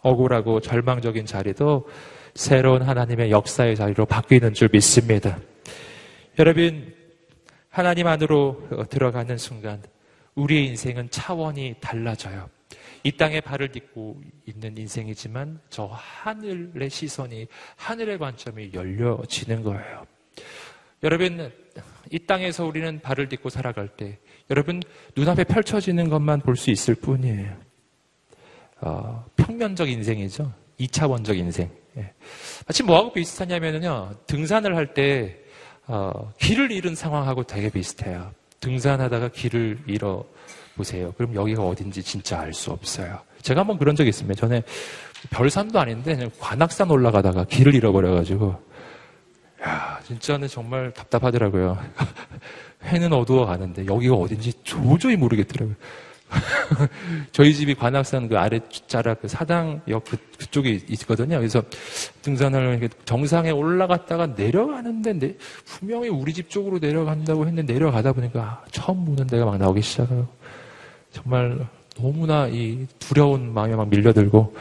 억울하고 절망적인 자리도 새로운 하나님의 역사의 자리로 바뀌는 줄 믿습니다. 여러분, 하나님 안으로 들어가는 순간 우리의 인생은 차원이 달라져요. 이 땅에 발을 딛고 있는 인생이지만 저 하늘의 시선이 하늘의 관점이 열려지는 거예요. 여러분, 이 땅에서 우리는 발을 딛고 살아갈 때 여러분 눈앞에 펼쳐지는 것만 볼 수 있을 뿐이에요. 어, 평면적 인생이죠. 2차원적 인생. 예. 마치 뭐하고 비슷하냐면요. 등산을 할때 어, 길을 잃은 상황하고 되게 비슷해요. 등산하다가 길을 잃어 보세요. 그럼 여기가 어딘지 진짜 알 수 없어요. 제가 한번 그런 적이 있습니다. 전에 별산도 아닌데 그냥 관악산 올라가다가 길을 잃어버려가지고 야 진짜는 정말 답답하더라고요. 해는 어두워 가는데 여기가 어딘지 도저히 모르겠더라고요. 저희 집이 관악산 그 아래 자락 그 사당역 그, 그쪽에 있거든요. 그래서 등산을 정상에 올라갔다가 내려가는데 내, 분명히 우리 집 쪽으로 내려간다고 했는데 내려가다 보니까 처음 보는 데가 막 나오기 시작해요. 정말 너무나 이 두려운 마음이 막 밀려들고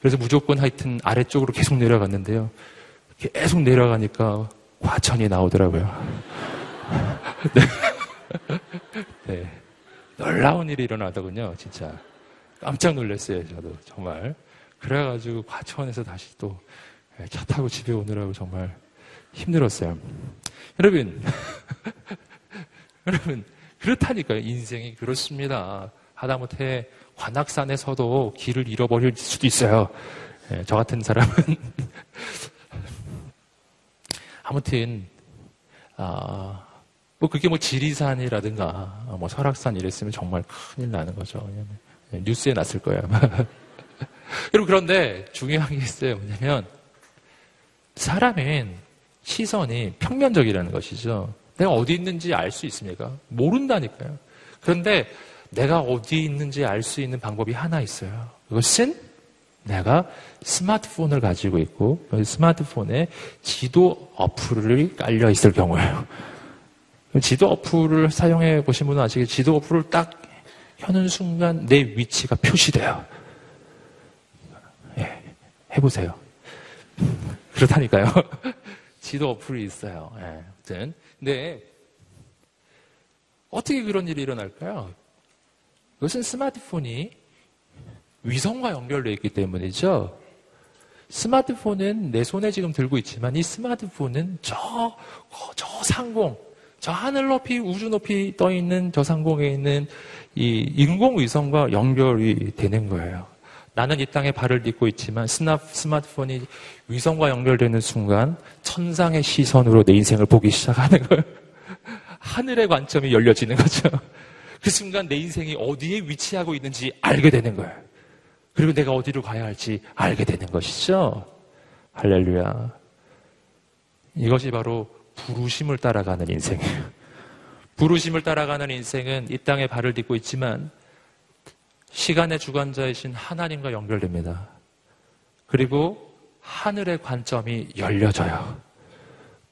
그래서 무조건 하여튼 아래쪽으로 계속 내려갔는데요. 계속 내려가니까 과천이 나오더라고요. 네. 네. 놀라운 일이 일어나더군요, 진짜. 깜짝 놀랐어요, 저도. 정말. 그래가지고 과천에서 다시 또 차 타고 집에 오느라고 정말 힘들었어요. 여러분, 여러분, 그렇다니까요. 인생이 그렇습니다. 하다못해 관악산에서도 길을 잃어버릴 수도 있어요. 네, 저 같은 사람은. 아무튼, 아, 뭐 그게 뭐 지리산이라든가 뭐 설악산 이랬으면 정말 큰일 나는 거죠. 왜냐면 뉴스에 났을 거예요. 여러분 그런데 중요한 게 있어요. 뭐냐면 사람은 시선이 평면적이라는 것이죠. 내가 어디 있는지 알 수 있습니까? 모른다니까요. 그런데 내가 어디 있는지 알 수 있는 방법이 하나 있어요. 그것은 내가 스마트폰을 가지고 있고 스마트폰에 지도 어플이 깔려 있을 경우예요. 지도 어플을 사용해 보신 분은 아시겠지만 지도 어플을 딱 켜는 순간 내 위치가 표시돼요. 예, 해보세요. 그렇다니까요. 지도 어플이 있어요. 예, 아무튼. 근데 어떻게 그런 일이 일어날까요? 이것은 스마트폰이 위성과 연결되어 있기 때문이죠. 스마트폰은 내 손에 지금 들고 있지만 이 스마트폰은 저, 저 상공, 저 하늘 높이, 우주 높이 떠 있는 저 상공에 있는 이 인공위성과 연결이 되는 거예요. 나는 이 땅에 발을 딛고 있지만 스마트폰이 위성과 연결되는 순간 천상의 시선으로 내 인생을 보기 시작하는 거예요. 하늘의 관점이 열려지는 거죠. 그 순간 내 인생이 어디에 위치하고 있는지 알게 되는 거예요. 그리고 내가 어디로 가야 할지 알게 되는 것이죠. 할렐루야. 이것이 바로 부르심을 따라가는 인생이에요. 부르심을 따라가는 인생은 이 땅에 발을 딛고 있지만 시간의 주관자이신 하나님과 연결됩니다. 그리고 하늘의 관점이 열려져요.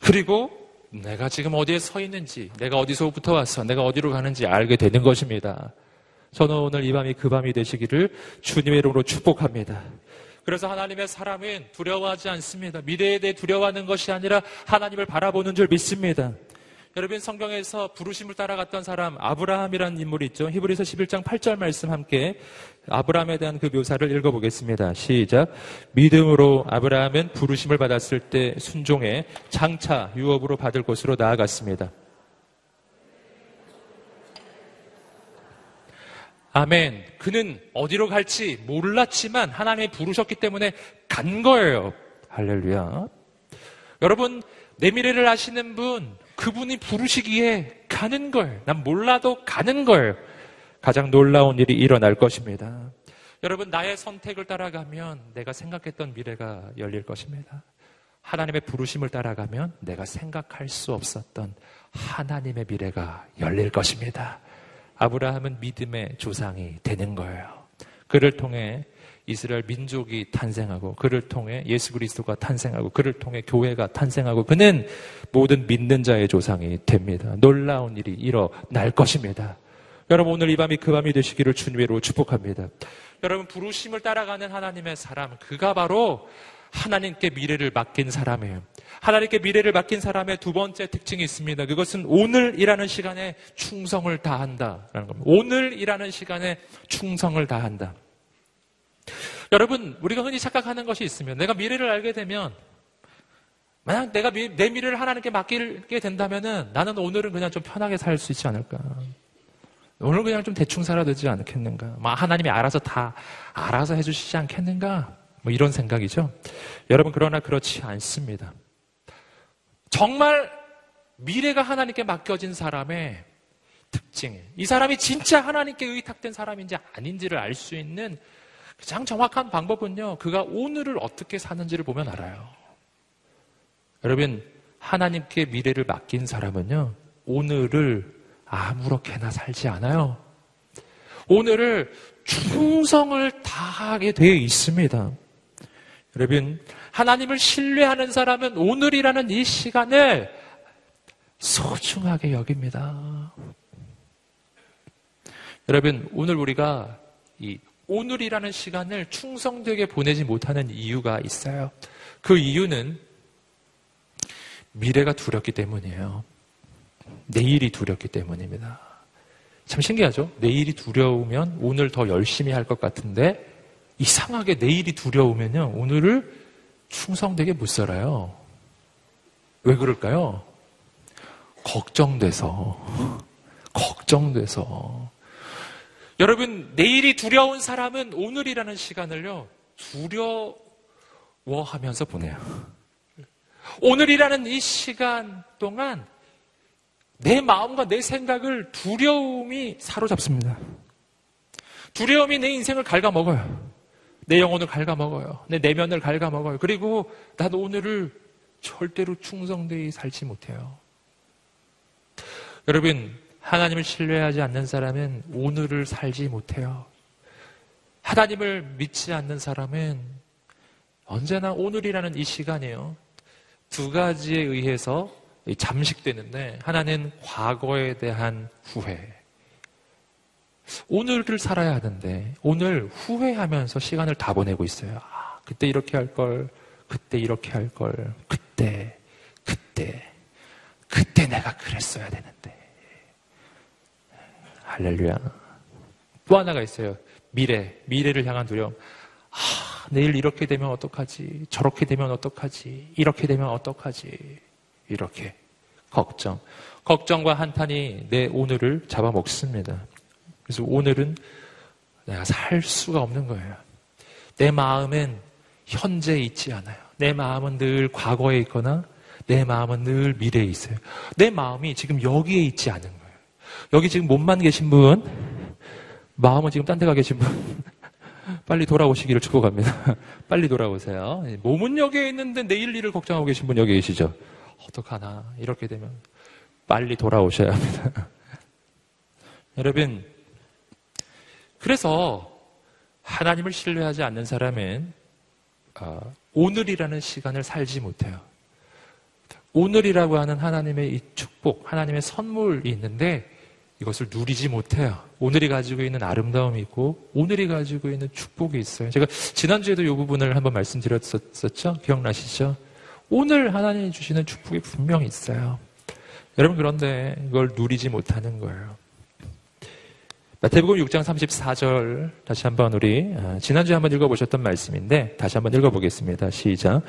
그리고 내가 지금 어디에 서 있는지, 내가 어디서부터 왔어, 내가 어디로 가는지 알게 되는 것입니다. 저는 오늘 이 밤이 그 밤이 되시기를 주님의 이름으로 축복합니다. 그래서 하나님의 사람은 두려워하지 않습니다. 미래에 대해 두려워하는 것이 아니라 하나님을 바라보는 줄 믿습니다. 여러분 성경에서 부르심을 따라갔던 사람 아브라함이라는 인물이 있죠. 히브리서 11장 8절 말씀 함께 아브라함에 대한 그 묘사를 읽어보겠습니다. 시작. 믿음으로 아브라함은 부르심을 받았을 때 순종해 장차 유업으로 받을 곳으로 나아갔습니다. 아멘. 그는 어디로 갈지 몰랐지만 하나님이 부르셨기 때문에 간 거예요. 할렐루야. 여러분, 내 미래를 아시는 분, 그분이 부르시기에 가는 걸, 난 몰라도 가는 걸, 가장 놀라운 일이 일어날 것입니다. 여러분, 나의 선택을 따라가면 내가 생각했던 미래가 열릴 것입니다. 하나님의 부르심을 따라가면 내가 생각할 수 없었던 하나님의 미래가 열릴 것입니다. 아브라함은 믿음의 조상이 되는 거예요. 그를 통해 이스라엘 민족이 탄생하고 그를 통해 예수 그리스도가 탄생하고 그를 통해 교회가 탄생하고 그는 모든 믿는 자의 조상이 됩니다. 놀라운 일이 일어날 것입니다. 여러분 오늘 이 밤이 그 밤이 되시기를 주님으로 축복합니다. 여러분 부르심을 따라가는 하나님의 사람 그가 바로 하나님께 미래를 맡긴 사람이에요. 하나님께 미래를 맡긴 사람의 두 번째 특징이 있습니다. 그것은 오늘이라는 시간에 충성을 다한다라는 겁니다. 오늘이라는 시간에 충성을 다한다. 여러분, 우리가 흔히 착각하는 것이 있으면 내가 미래를 알게 되면 만약 내가 미, 내 미래를 하나님께 맡기게 된다면은 나는 오늘은 그냥 좀 편하게 살 수 있지 않을까. 오늘 그냥 좀 대충 살아야 되지 않겠는가. 막 하나님이 알아서 다 알아서 해주시지 않겠는가. 뭐 이런 생각이죠. 여러분, 그러나 그렇지 않습니다. 정말 미래가 하나님께 맡겨진 사람의 특징. 이 사람이 진짜 하나님께 의탁된 사람인지 아닌지를 알 수 있는 가장 정확한 방법은요, 그가 오늘을 어떻게 사는지를 보면 알아요. 여러분, 하나님께 미래를 맡긴 사람은요, 오늘을 아무렇게나 살지 않아요. 오늘을 충성을 다하게 되어 있습니다. 여러분, 하나님을 신뢰하는 사람은 오늘이라는 이 시간을 소중하게 여깁니다. 여러분, 오늘 우리가 이 오늘이라는 시간을 충성되게 보내지 못하는 이유가 있어요. 그 이유는 미래가 두렵기 때문이에요. 내일이 두렵기 때문입니다. 참 신기하죠? 내일이 두려우면 오늘 더 열심히 할 것 같은데 이상하게 내일이 두려우면요. 오늘을 충성되게 못 살아요. 왜 그럴까요? 걱정돼서. 걱정돼서. 여러분, 내일이 두려운 사람은 오늘이라는 시간을요, 두려워하면서 보내요. 오늘이라는 이 시간 동안 내 마음과 내 생각을 두려움이 사로잡습니다. 두려움이 내 인생을 갉아먹어요. 내 영혼을 갉아먹어요. 내 내면을 갉아먹어요. 그리고 나도 오늘을 절대로 충성되이 살지 못해요. 여러분, 하나님을 신뢰하지 않는 사람은 오늘을 살지 못해요. 하나님을 믿지 않는 사람은 언제나 오늘이라는 이 시간이에요. 두 가지에 의해서 잠식되는데 하나는 과거에 대한 후회. 오늘을 살아야 하는데 오늘 후회하면서 시간을 다 보내고 있어요. 아, 그때 이렇게 할 걸, 그때 이렇게 할 걸, 그때 그때, 그때 내가 그랬어야 되는데. 할렐루야. 또 하나가 있어요. 미래, 미래를 향한 두려움. 아, 내일 이렇게 되면 어떡하지? 저렇게 되면 어떡하지? 이렇게 되면 어떡하지? 이렇게. 걱정. 걱정과 한탄이 내 오늘을 잡아먹습니다. 그래서 오늘은 내가 살 수가 없는 거예요. 내 마음은 현재에 있지 않아요. 내 마음은 늘 과거에 있거나 내 마음은 늘 미래에 있어요. 내 마음이 지금 여기에 있지 않은 거예요. 여기 지금 몸만 계신 분, 마음은 지금 딴 데 가 계신 분, 빨리 돌아오시기를 축복합니다. 빨리 돌아오세요. 몸은 여기에 있는데 내일 일을 걱정하고 계신 분 여기 계시죠? 어떡하나. 이렇게 되면 빨리 돌아오셔야 합니다. 여러분, 그래서 하나님을 신뢰하지 않는 사람은 어, 오늘이라는 시간을 살지 못해요. 오늘이라고 하는 하나님의 이 축복, 하나님의 선물이 있는데 이것을 누리지 못해요. 오늘이 가지고 있는 아름다움이 있고 오늘이 가지고 있는 축복이 있어요. 제가 지난주에도 이 부분을 한번 말씀드렸었죠? 기억나시죠? 오늘 하나님이 주시는 축복이 분명히 있어요. 여러분 그런데 이걸 누리지 못하는 거예요. 마태복음 6장 34절 다시 한번 우리 아, 지난주에 한번 읽어보셨던 말씀인데 다시 한번 읽어보겠습니다. 시작.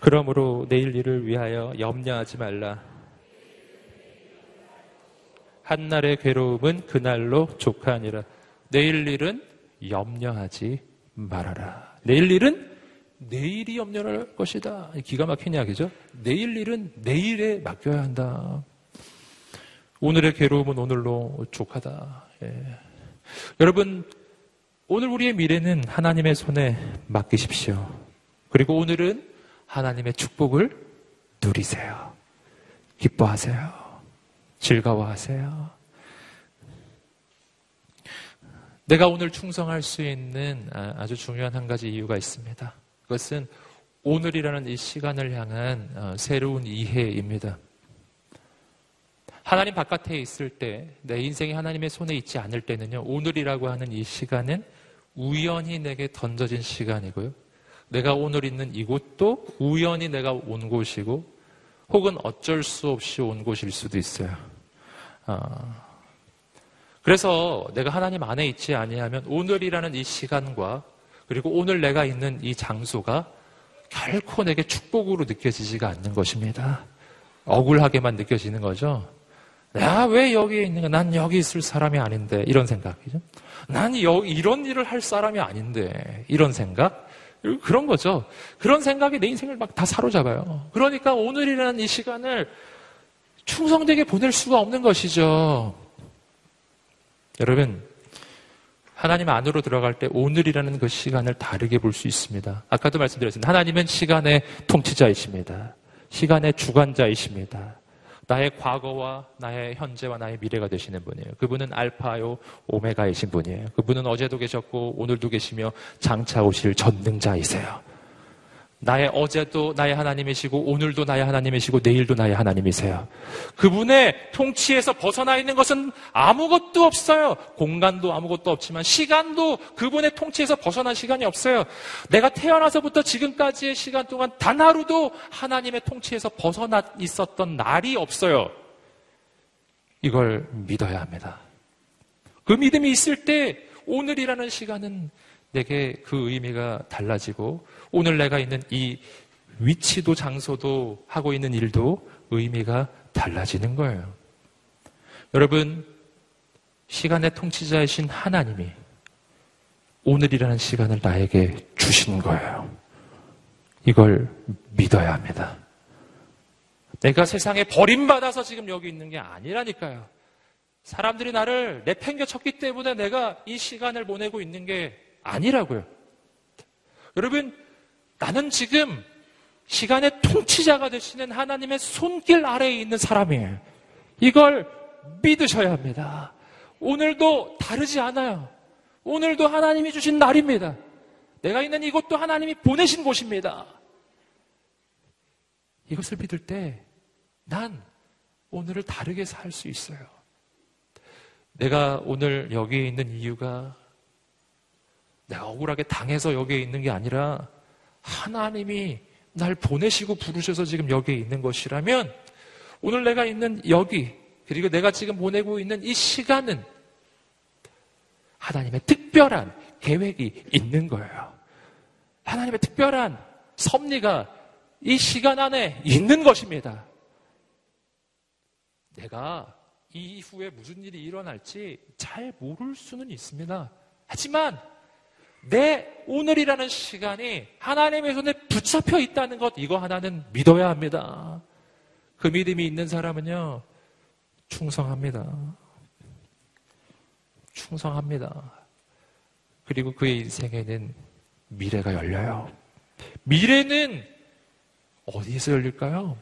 그러므로 내일 일을 위하여 염려하지 말라. 한날의 괴로움은 그날로 족하니라. 내일 일은 염려하지 말아라. 내일 일은 내일이 염려를 할 것이다. 기가 막힌 이야기죠. 내일 일은 내일에 맡겨야 한다. 오늘의 괴로움은 오늘로 족하다. 예. 여러분, 오늘 우리의 미래는 하나님의 손에 맡기십시오. 그리고 오늘은 하나님의 축복을 누리세요. 기뻐하세요. 즐거워하세요. 내가 오늘 충성할 수 있는 아, 아주 중요한 한 가지 이유가 있습니다. 그것은 오늘이라는 이 시간을 향한 어, 새로운 이해입니다. 하나님 바깥에 있을 때, 내 인생이 하나님의 손에 있지 않을 때는요, 오늘이라고 하는 이 시간은 우연히 내게 던져진 시간이고요. 내가 오늘 있는 이곳도 우연히 내가 온 곳이고, 혹은 어쩔 수 없이 온 곳일 수도 있어요. 아, 그래서 내가 하나님 안에 있지 아니하면 오늘이라는 이 시간과 그리고 오늘 내가 있는 이 장소가 결코 내게 축복으로 느껴지지가 않는 것입니다. 억울하게만 느껴지는 거죠. 내가 왜 여기에 있는가? 난 여기 있을 사람이 아닌데. 이런 생각이죠. 난 여기 이런 일을 할 사람이 아닌데. 이런 생각? 그런 거죠. 그런 생각이 내 인생을 막 다 사로잡아요. 그러니까 오늘이라는 이 시간을 충성되게 보낼 수가 없는 것이죠. 여러분, 하나님 안으로 들어갈 때 오늘이라는 그 시간을 다르게 볼 수 있습니다. 아까도 말씀드렸습니다. 하나님은 시간의 통치자이십니다. 시간의 주관자이십니다. 나의 과거와 나의 현재와 나의 미래가 되시는 분이에요. 그분은 알파요 오메가이신 분이에요. 그분은 어제도 계셨고 오늘도 계시며 장차 오실 전능자이세요. 나의 어제도 나의 하나님이시고 오늘도 나의 하나님이시고 내일도 나의 하나님이세요. 그분의 통치에서 벗어나 있는 것은 아무것도 없어요. 공간도 아무것도 없지만 시간도 그분의 통치에서 벗어난 시간이 없어요. 내가 태어나서부터 지금까지의 시간 동안 단 하루도 하나님의 통치에서 벗어나 있었던 날이 없어요. 이걸 믿어야 합니다. 그 믿음이 있을 때 오늘이라는 시간은 내게 그 의미가 달라지고 오늘 내가 있는 이 위치도 장소도 하고 있는 일도 의미가 달라지는 거예요. 여러분, 시간의 통치자이신 하나님이 오늘이라는 시간을 나에게 주신 거예요. 이걸 믿어야 합니다. 내가 세상에 버림받아서 지금 여기 있는 게 아니라니까요. 사람들이 나를 내팽겨 쳤기 때문에 내가 이 시간을 보내고 있는 게 아니라고요. 여러분, 나는 지금 시간의 통치자가 되시는 하나님의 손길 아래에 있는 사람이에요. 이걸 믿으셔야 합니다. 오늘도 다르지 않아요. 오늘도 하나님이 주신 날입니다. 내가 있는 이곳도 하나님이 보내신 곳입니다. 이것을 믿을 때 난 오늘을 다르게 살 수 있어요. 내가 오늘 여기에 있는 이유가 내가 억울하게 당해서 여기에 있는 게 아니라 하나님이 날 보내시고 부르셔서 지금 여기에 있는 것이라면 오늘 내가 있는 여기 그리고 내가 지금 보내고 있는 이 시간은 하나님의 특별한 계획이 있는 거예요. 하나님의 특별한 섭리가 이 시간 안에 있는 것입니다. 내가 이후에 무슨 일이 일어날지 잘 모를 수는 있습니다. 하지만 내 오늘이라는 시간이 하나님의 손에 붙잡혀 있다는 것, 이거 하나는 믿어야 합니다. 그 믿음이 있는 사람은요, 충성합니다. 충성합니다. 그리고 그의 인생에는 미래가 열려요. 미래는 어디에서 열릴까요?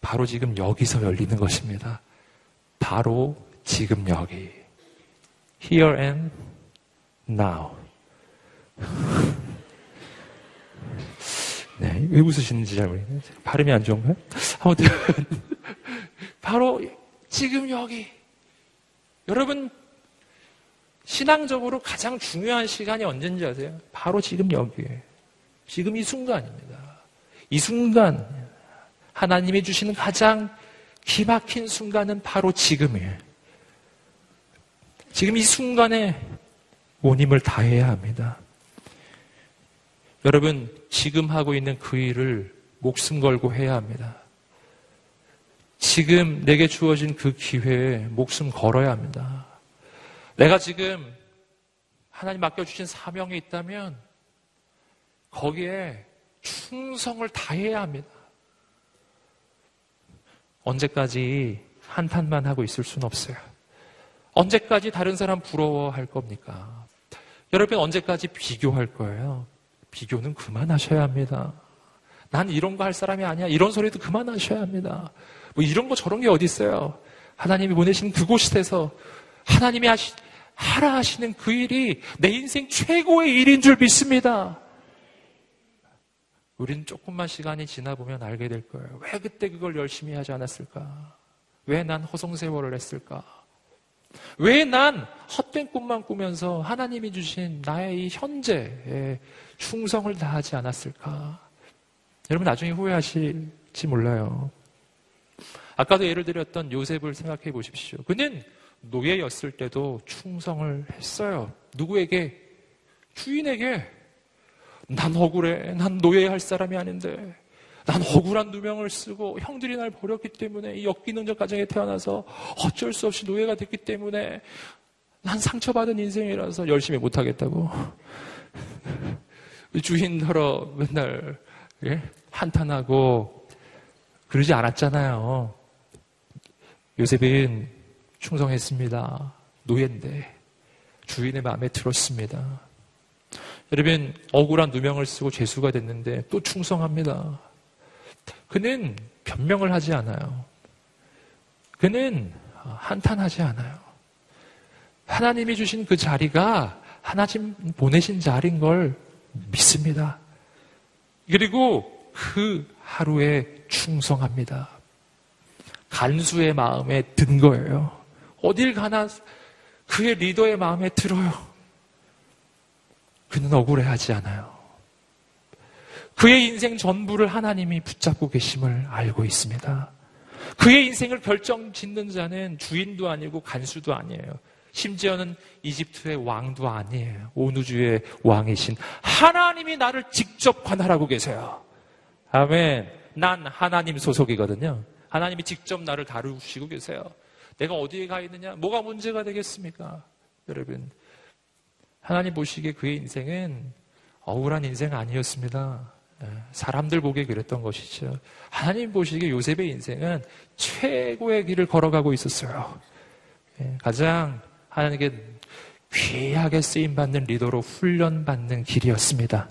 바로 지금 여기서 열리는 것입니다. 바로 지금 여기. Here and now. 네, 왜 웃으시는지 잘 모르겠네요. 발음이 안 좋은가요? 아무튼, 바로 지금 여기. 여러분, 신앙적으로 가장 중요한 시간이 언제인지 아세요? 바로 지금 여기에. 지금 이 순간입니다. 이 순간, 하나님이 주시는 가장 기막힌 순간은 바로 지금이에요. 지금 이 순간에 온 힘을 다해야 합니다. 여러분, 지금 하고 있는 그 일을 목숨 걸고 해야 합니다. 지금 내게 주어진 그 기회에 목숨 걸어야 합니다. 내가 지금 하나님 맡겨주신 사명이 있다면 거기에 충성을 다해야 합니다. 언제까지 한탄만 하고 있을 수는 없어요. 언제까지 다른 사람 부러워할 겁니까? 여러분 언제까지 비교할 거예요? 비교는 그만하셔야 합니다. 난 이런 거 할 사람이 아니야. 이런 소리도 그만하셔야 합니다. 뭐 이런 거 저런 게 어디 있어요? 하나님이 보내신 그곳에서 하나님이 하시, 하라 하시는 그 일이 내 인생 최고의 일인 줄 믿습니다. 우리는 조금만 시간이 지나 보면 알게 될 거예요. 왜 그때 그걸 열심히 하지 않았을까? 왜 난 허송세월을 했을까? 왜 난 헛된 꿈만 꾸면서 하나님이 주신 나의 이 현재에 충성을 다하지 않았을까? 여러분 나중에 후회하실지 몰라요. 아까도 예를 들었던 요셉을 생각해 보십시오. 그는 노예였을 때도 충성을 했어요. 누구에게? 주인에게. 난 억울해. 난 노예할 사람이 아닌데. 난 억울한 누명을 쓰고 형들이 날 버렸기 때문에 이 역기능적 가정에 태어나서 어쩔 수 없이 노예가 됐기 때문에 난 상처받은 인생이라서 열심히 못하겠다고. 주인더러 맨날 예? 한탄하고 그러지 않았잖아요. 요셉은 충성했습니다. 노예인데 주인의 마음에 들었습니다. 여러분 억울한 누명을 쓰고 죄수가 됐는데 또 충성합니다. 그는 변명을 하지 않아요. 그는 한탄하지 않아요. 하나님이 주신 그 자리가 하나님 보내신 자리인 걸 믿습니다. 그리고 그 하루에 충성합니다. 간수의 마음에 든 거예요. 어딜 가나 그의 리더의 마음에 들어요. 그는 억울해하지 않아요. 그의 인생 전부를 하나님이 붙잡고 계심을 알고 있습니다. 그의 인생을 결정 짓는 자는 주인도 아니고 간수도 아니에요. 심지어는 이집트의 왕도 아니에요. 온 우주의 왕이신 하나님이 나를 직접 관할하고 계세요. 아멘. 난 하나님 소속이거든요. 하나님이 직접 나를 다루시고 계세요. 내가 어디에 가 있느냐? 뭐가 문제가 되겠습니까? 여러분, 하나님 보시기에 그의 인생은 억울한 인생 아니었습니다. 예, 사람들 보기에 그랬던 것이죠. 하나님 보시기에 요셉의 인생은 최고의 길을 걸어가고 있었어요. 예, 가장 하나님께 귀하게 쓰임받는 리더로 훈련받는 길이었습니다.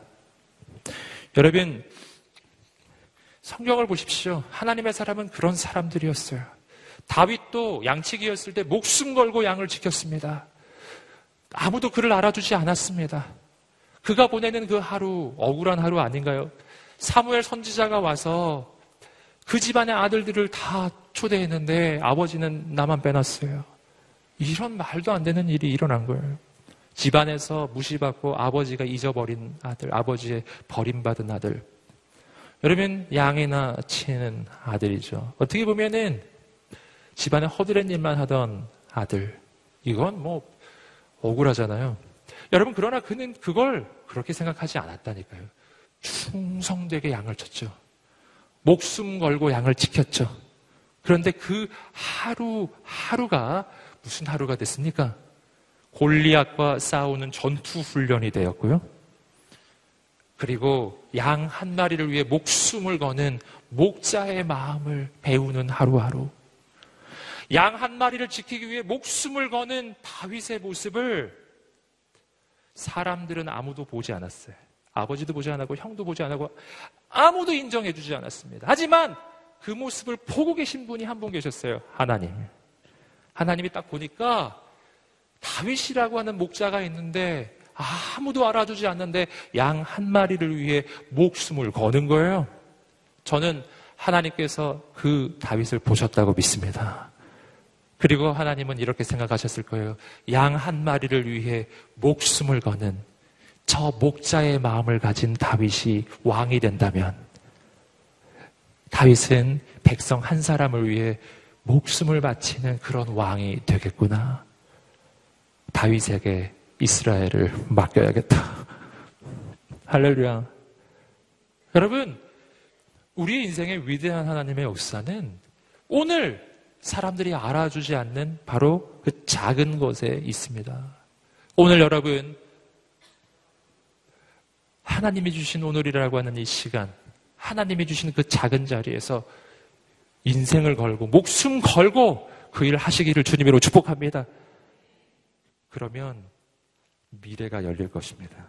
여러분, 성경을 보십시오. 하나님의 사람은 그런 사람들이었어요. 다윗도 양치기였을 때 목숨 걸고 양을 지켰습니다. 아무도 그를 알아주지 않았습니다. 그가 보내는 그 하루, 억울한 하루 아닌가요? 사무엘 선지자가 와서 그 집안의 아들들을 다 초대했는데 아버지는 나만 빼놨어요. 이런 말도 안 되는 일이 일어난 거예요. 집안에서 무시받고 아버지가 잊어버린 아들, 아버지의 버림받은 아들. 여러분, 양이나 치는 아들이죠. 어떻게 보면은 집안에 허드렛 일만 하던 아들. 이건 뭐 억울하잖아요. 여러분, 그러나 그는 그걸 그렇게 생각하지 않았다니까요. 충성되게 양을 쳤죠. 목숨 걸고 양을 지켰죠. 그런데 그 하루, 하루가 무슨 하루가 됐습니까? 골리앗과 싸우는 전투 훈련이 되었고요. 그리고 양 한 마리를 위해 목숨을 거는 목자의 마음을 배우는 하루하루. 양 한 마리를 지키기 위해 목숨을 거는 다윗의 모습을 사람들은 아무도 보지 않았어요. 아버지도 보지 않았고 형도 보지 않았고 아무도 인정해 주지 않았습니다. 하지만 그 모습을 보고 계신 분이 한 분 계셨어요. 하나님. 하나님이 딱 보니까 다윗이라고 하는 목자가 있는데 아무도 알아주지 않는데 양 한 마리를 위해 목숨을 거는 거예요. 저는 하나님께서 그 다윗을 보셨다고 믿습니다. 그리고 하나님은 이렇게 생각하셨을 거예요. 양 한 마리를 위해 목숨을 거는 저 목자의 마음을 가진 다윗이 왕이 된다면 다윗은 백성 한 사람을 위해 목숨을 바치는 그런 왕이 되겠구나. 다윗에게 이스라엘을 맡겨야겠다. 할렐루야. 여러분, 우리 인생의 위대한 하나님의 역사는 오늘 사람들이 알아주지 않는 바로 그 작은 것에 있습니다. 오늘 여러분, 하나님이 주신 오늘이라고 하는 이 시간, 하나님이 주신 그 작은 자리에서 인생을 걸고, 목숨 걸고 그일 하시기를 주님으로 축복합니다. 그러면 미래가 열릴 것입니다.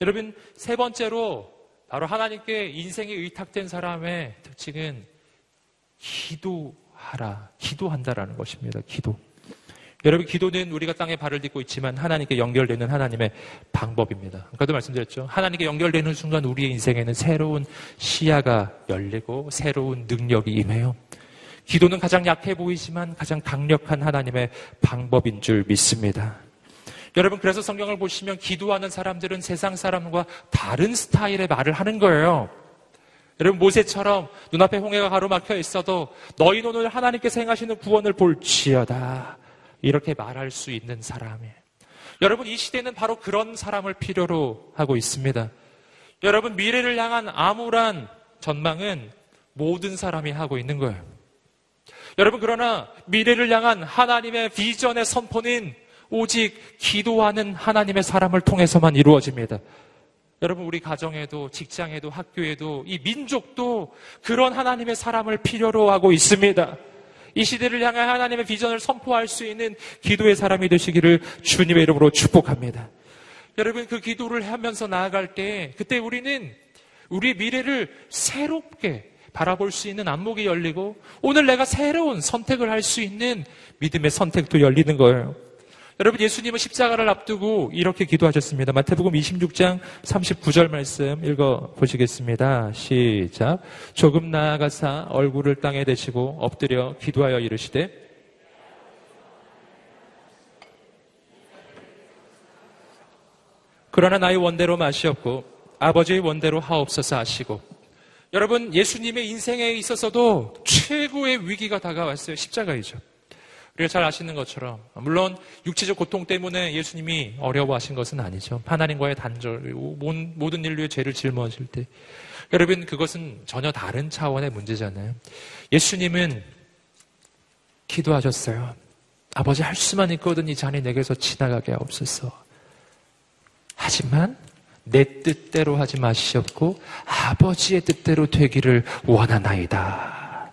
여러분, 세 번째로 바로 하나님께 인생이 의탁된 사람의 특징은 기도하라, 기도한다라는 것입니다. 기도. 여러분, 기도는 우리가 땅에 발을 딛고 있지만 하나님께 연결되는 하나님의 방법입니다. 아까도 말씀드렸죠. 하나님께 연결되는 순간 우리의 인생에는 새로운 시야가 열리고 새로운 능력이 임해요. 기도는 가장 약해 보이지만 가장 강력한 하나님의 방법인 줄 믿습니다. 여러분, 그래서 성경을 보시면 기도하는 사람들은 세상 사람과 다른 스타일의 말을 하는 거예요. 여러분, 모세처럼 눈앞에 홍해가 가로막혀 있어도 너희 오늘 하나님께서 행하시는 구원을 볼지어다. 이렇게 말할 수 있는 사람이에요. 여러분, 이 시대는 바로 그런 사람을 필요로 하고 있습니다. 여러분, 미래를 향한 암울한 전망은 모든 사람이 하고 있는 거예요. 여러분, 그러나 미래를 향한 하나님의 비전의 선포는 오직 기도하는 하나님의 사람을 통해서만 이루어집니다. 여러분, 우리 가정에도, 직장에도, 학교에도, 이 민족도 그런 하나님의 사람을 필요로 하고 있습니다. 이 시대를 향한 하나님의 비전을 선포할 수 있는 기도의 사람이 되시기를 주님의 이름으로 축복합니다. 여러분, 그 기도를 하면서 나아갈 때, 그때 우리는 우리의 미래를 새롭게 바라볼 수 있는 안목이 열리고 오늘 내가 새로운 선택을 할 수 있는 믿음의 선택도 열리는 거예요. 여러분 예수님은 십자가를 앞두고 이렇게 기도하셨습니다. 마태복음 26장 39절 말씀 읽어 보시겠습니다. 시작. 조금 나아가사 얼굴을 땅에 대시고 엎드려 기도하여 이르시되 그러나 나의 원대로 마시옵고 아버지의 원대로 하옵소서 하시고 여러분, 예수님의 인생에 있어서도 최고의 위기가 다가왔어요. 십자가이죠. 우리가 잘 아시는 것처럼, 물론 육체적 고통 때문에 예수님이 어려워하신 것은 아니죠. 하나님과의 단절, 모든 인류의 죄를 짊어질 때. 여러분, 그것은 전혀 다른 차원의 문제잖아요. 예수님은 기도하셨어요. 아버지 할 수만 있거든 이 잔이 내게서 지나가게 없었어. 하지만 내 뜻대로 하지 마시옵고 아버지의 뜻대로 되기를 원하나이다.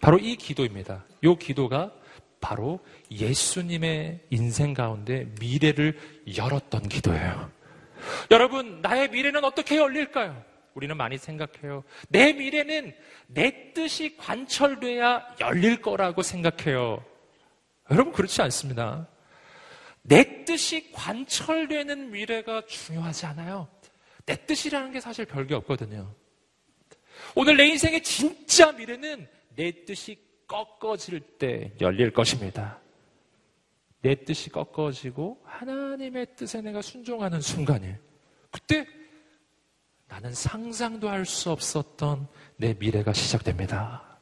바로 이 기도입니다. 이 기도가 바로 예수님의 인생 가운데 미래를 열었던 기도예요. 여러분, 나의 미래는 어떻게 열릴까요? 우리는 많이 생각해요. 내 미래는 내 뜻이 관철돼야 열릴 거라고 생각해요. 여러분, 그렇지 않습니다. 내 뜻이 관철되는 미래가 중요하지 않아요. 내 뜻이라는 게 사실 별게 없거든요. 오늘 내 인생의 진짜 미래는 내 뜻이 꺾어질 때 열릴 것입니다. 내 뜻이 꺾어지고 하나님의 뜻에 내가 순종하는 순간에 그때 나는 상상도 할 수 없었던 내 미래가 시작됩니다.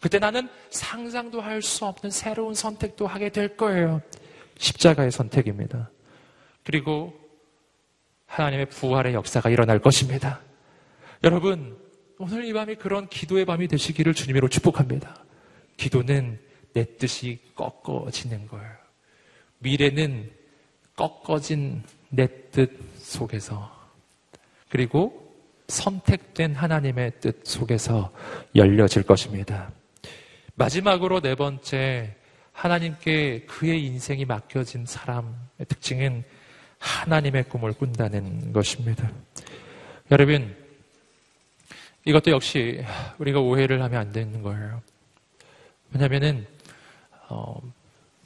그때 나는 상상도 할 수 없는 새로운 선택도 하게 될 거예요. 십자가의 선택입니다. 그리고 하나님의 부활의 역사가 일어날 것입니다. 여러분, 오늘 이 밤이 그런 기도의 밤이 되시기를 주님으로 축복합니다. 기도는 내 뜻이 꺾어지는 거예요. 미래는 꺾어진 내 뜻 속에서 그리고 선택된 하나님의 뜻 속에서 열려질 것입니다. 마지막으로 네 번째 하나님께 그의 인생이 맡겨진 사람의 특징은 하나님의 꿈을 꾼다는 것입니다. 여러분, 이것도 역시 우리가 오해를 하면 안 되는 거예요. 왜냐면은, 어,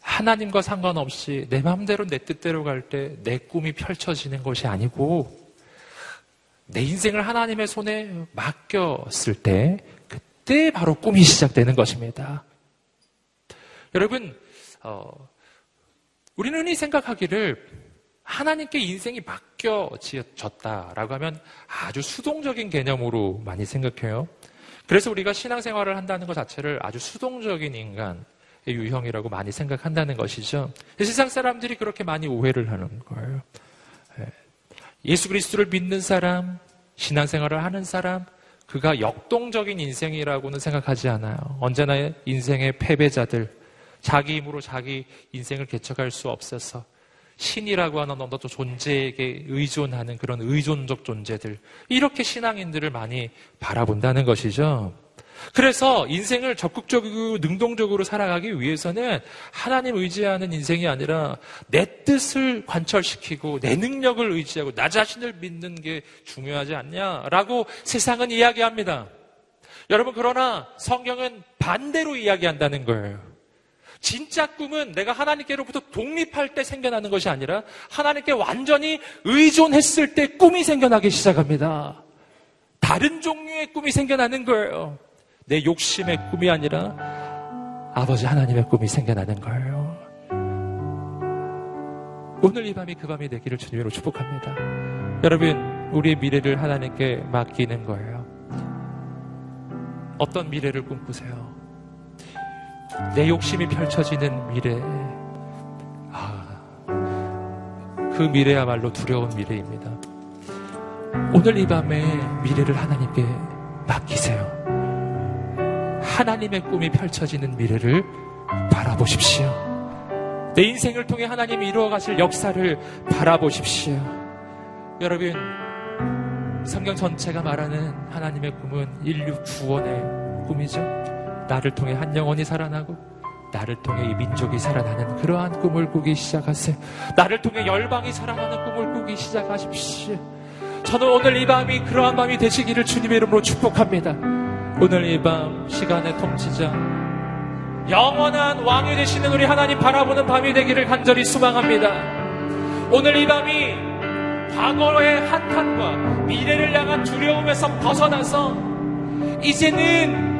하나님과 상관없이 내 마음대로 내 뜻대로 갈 때 내 꿈이 펼쳐지는 것이 아니고 내 인생을 하나님의 손에 맡겼을 때 그때 바로 꿈이 시작되는 것입니다. 여러분, 어, 우리는 흔히 생각하기를 하나님께 인생이 맡겨졌다라고 하면 아주 수동적인 개념으로 많이 생각해요. 그래서 우리가 신앙생활을 한다는 것 자체를 아주 수동적인 인간의 유형이라고 많이 생각한다는 것이죠. 세상 사람들이 그렇게 많이 오해를 하는 거예요. 예. 예수 그리스도를 믿는 사람, 신앙생활을 하는 사람, 그가 역동적인 인생이라고는 생각하지 않아요. 언제나 인생의 패배자들, 자기 힘으로 자기 인생을 개척할 수 없어서 신이라고 하는 어떤 존재에게 의존하는 그런 의존적 존재들, 이렇게 신앙인들을 많이 바라본다는 것이죠. 그래서 인생을 적극적이고 능동적으로 살아가기 위해서는 하나님 의지하는 인생이 아니라 내 뜻을 관철시키고 내 능력을 의지하고 나 자신을 믿는 게 중요하지 않냐라고 세상은 이야기합니다. 여러분, 그러나 성경은 반대로 이야기한다는 거예요. 진짜 꿈은 내가 하나님께로부터 독립할 때 생겨나는 것이 아니라 하나님께 완전히 의존했을 때 꿈이 생겨나기 시작합니다. 다른 종류의 꿈이 생겨나는 거예요. 내 욕심의 꿈이 아니라 아버지 하나님의 꿈이 생겨나는 거예요. 오늘 이 밤이 그 밤이 되기를 주님으로 축복합니다. 여러분, 우리의 미래를 하나님께 맡기는 거예요. 어떤 미래를 꿈꾸세요? 내 욕심이 펼쳐지는 미래. 아, 그 미래야말로 두려운 미래입니다. 오늘 이 밤에 미래를 하나님께 맡기세요. 하나님의 꿈이 펼쳐지는 미래를 바라보십시오. 내 인생을 통해 하나님이 이루어 가실 역사를 바라보십시오. 여러분, 성경 전체가 말하는 하나님의 꿈은 인류 구원의 꿈이죠. 나를 통해 한 영혼이 살아나고 나를 통해 이 민족이 살아나는 그러한 꿈을 꾸기 시작하세요. 나를 통해 열방이 살아나는 꿈을 꾸기 시작하십시오. 저는 오늘 이 밤이 그러한 밤이 되시기를 주님의 이름으로 축복합니다. 오늘 이 밤 시간의 통치자 영원한 왕이 되시는 우리 하나님 바라보는 밤이 되기를 간절히 소망합니다. 오늘 이 밤이 과거의 한탄과 미래를 향한 두려움에서 벗어나서 이제는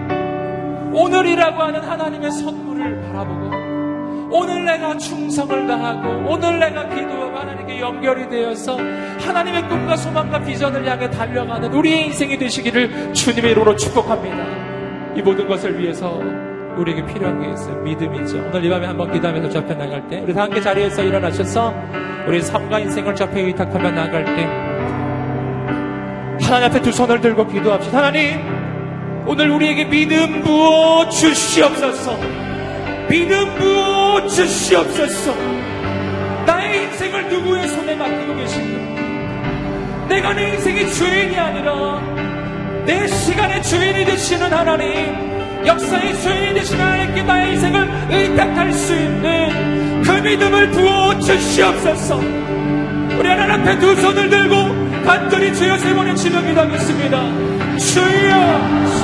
오늘이라고 하는 하나님의 선물을 바라보고 오늘 내가 충성을 다하고 오늘 내가 기도하고 하나님께 연결이 되어서 하나님의 꿈과 소망과 비전을 향해 달려가는 우리의 인생이 되시기를 주님의 이름으로 축복합니다. 이 모든 것을 위해서 우리에게 필요한 게 있어요. 믿음이죠. 오늘 이 밤에 한번 기도하면서 접해 나갈 때 우리 다 함께 자리에서 일어나셔서 우리 삶과 인생을 접해 의탁하며 나갈 때 하나님 앞에 두 손을 들고 기도합시다. 하나님 오늘 우리에게 믿음 부어 주시옵소서. 믿음 부어 주시옵소서. 나의 인생을 누구의 손에 맡기고 계신가? 내가 내 인생의 주인이 아니라 내 시간의 주인이 되시는 하나님, 역사의 주인이 되시는 하나님께 나의 인생을 의탁할 수 있는 그 믿음을 부어 주시옵소서. 우리 하나님 앞에 두 손을 들고 간절히 주여 세 번의. 주여, 주여, 주여.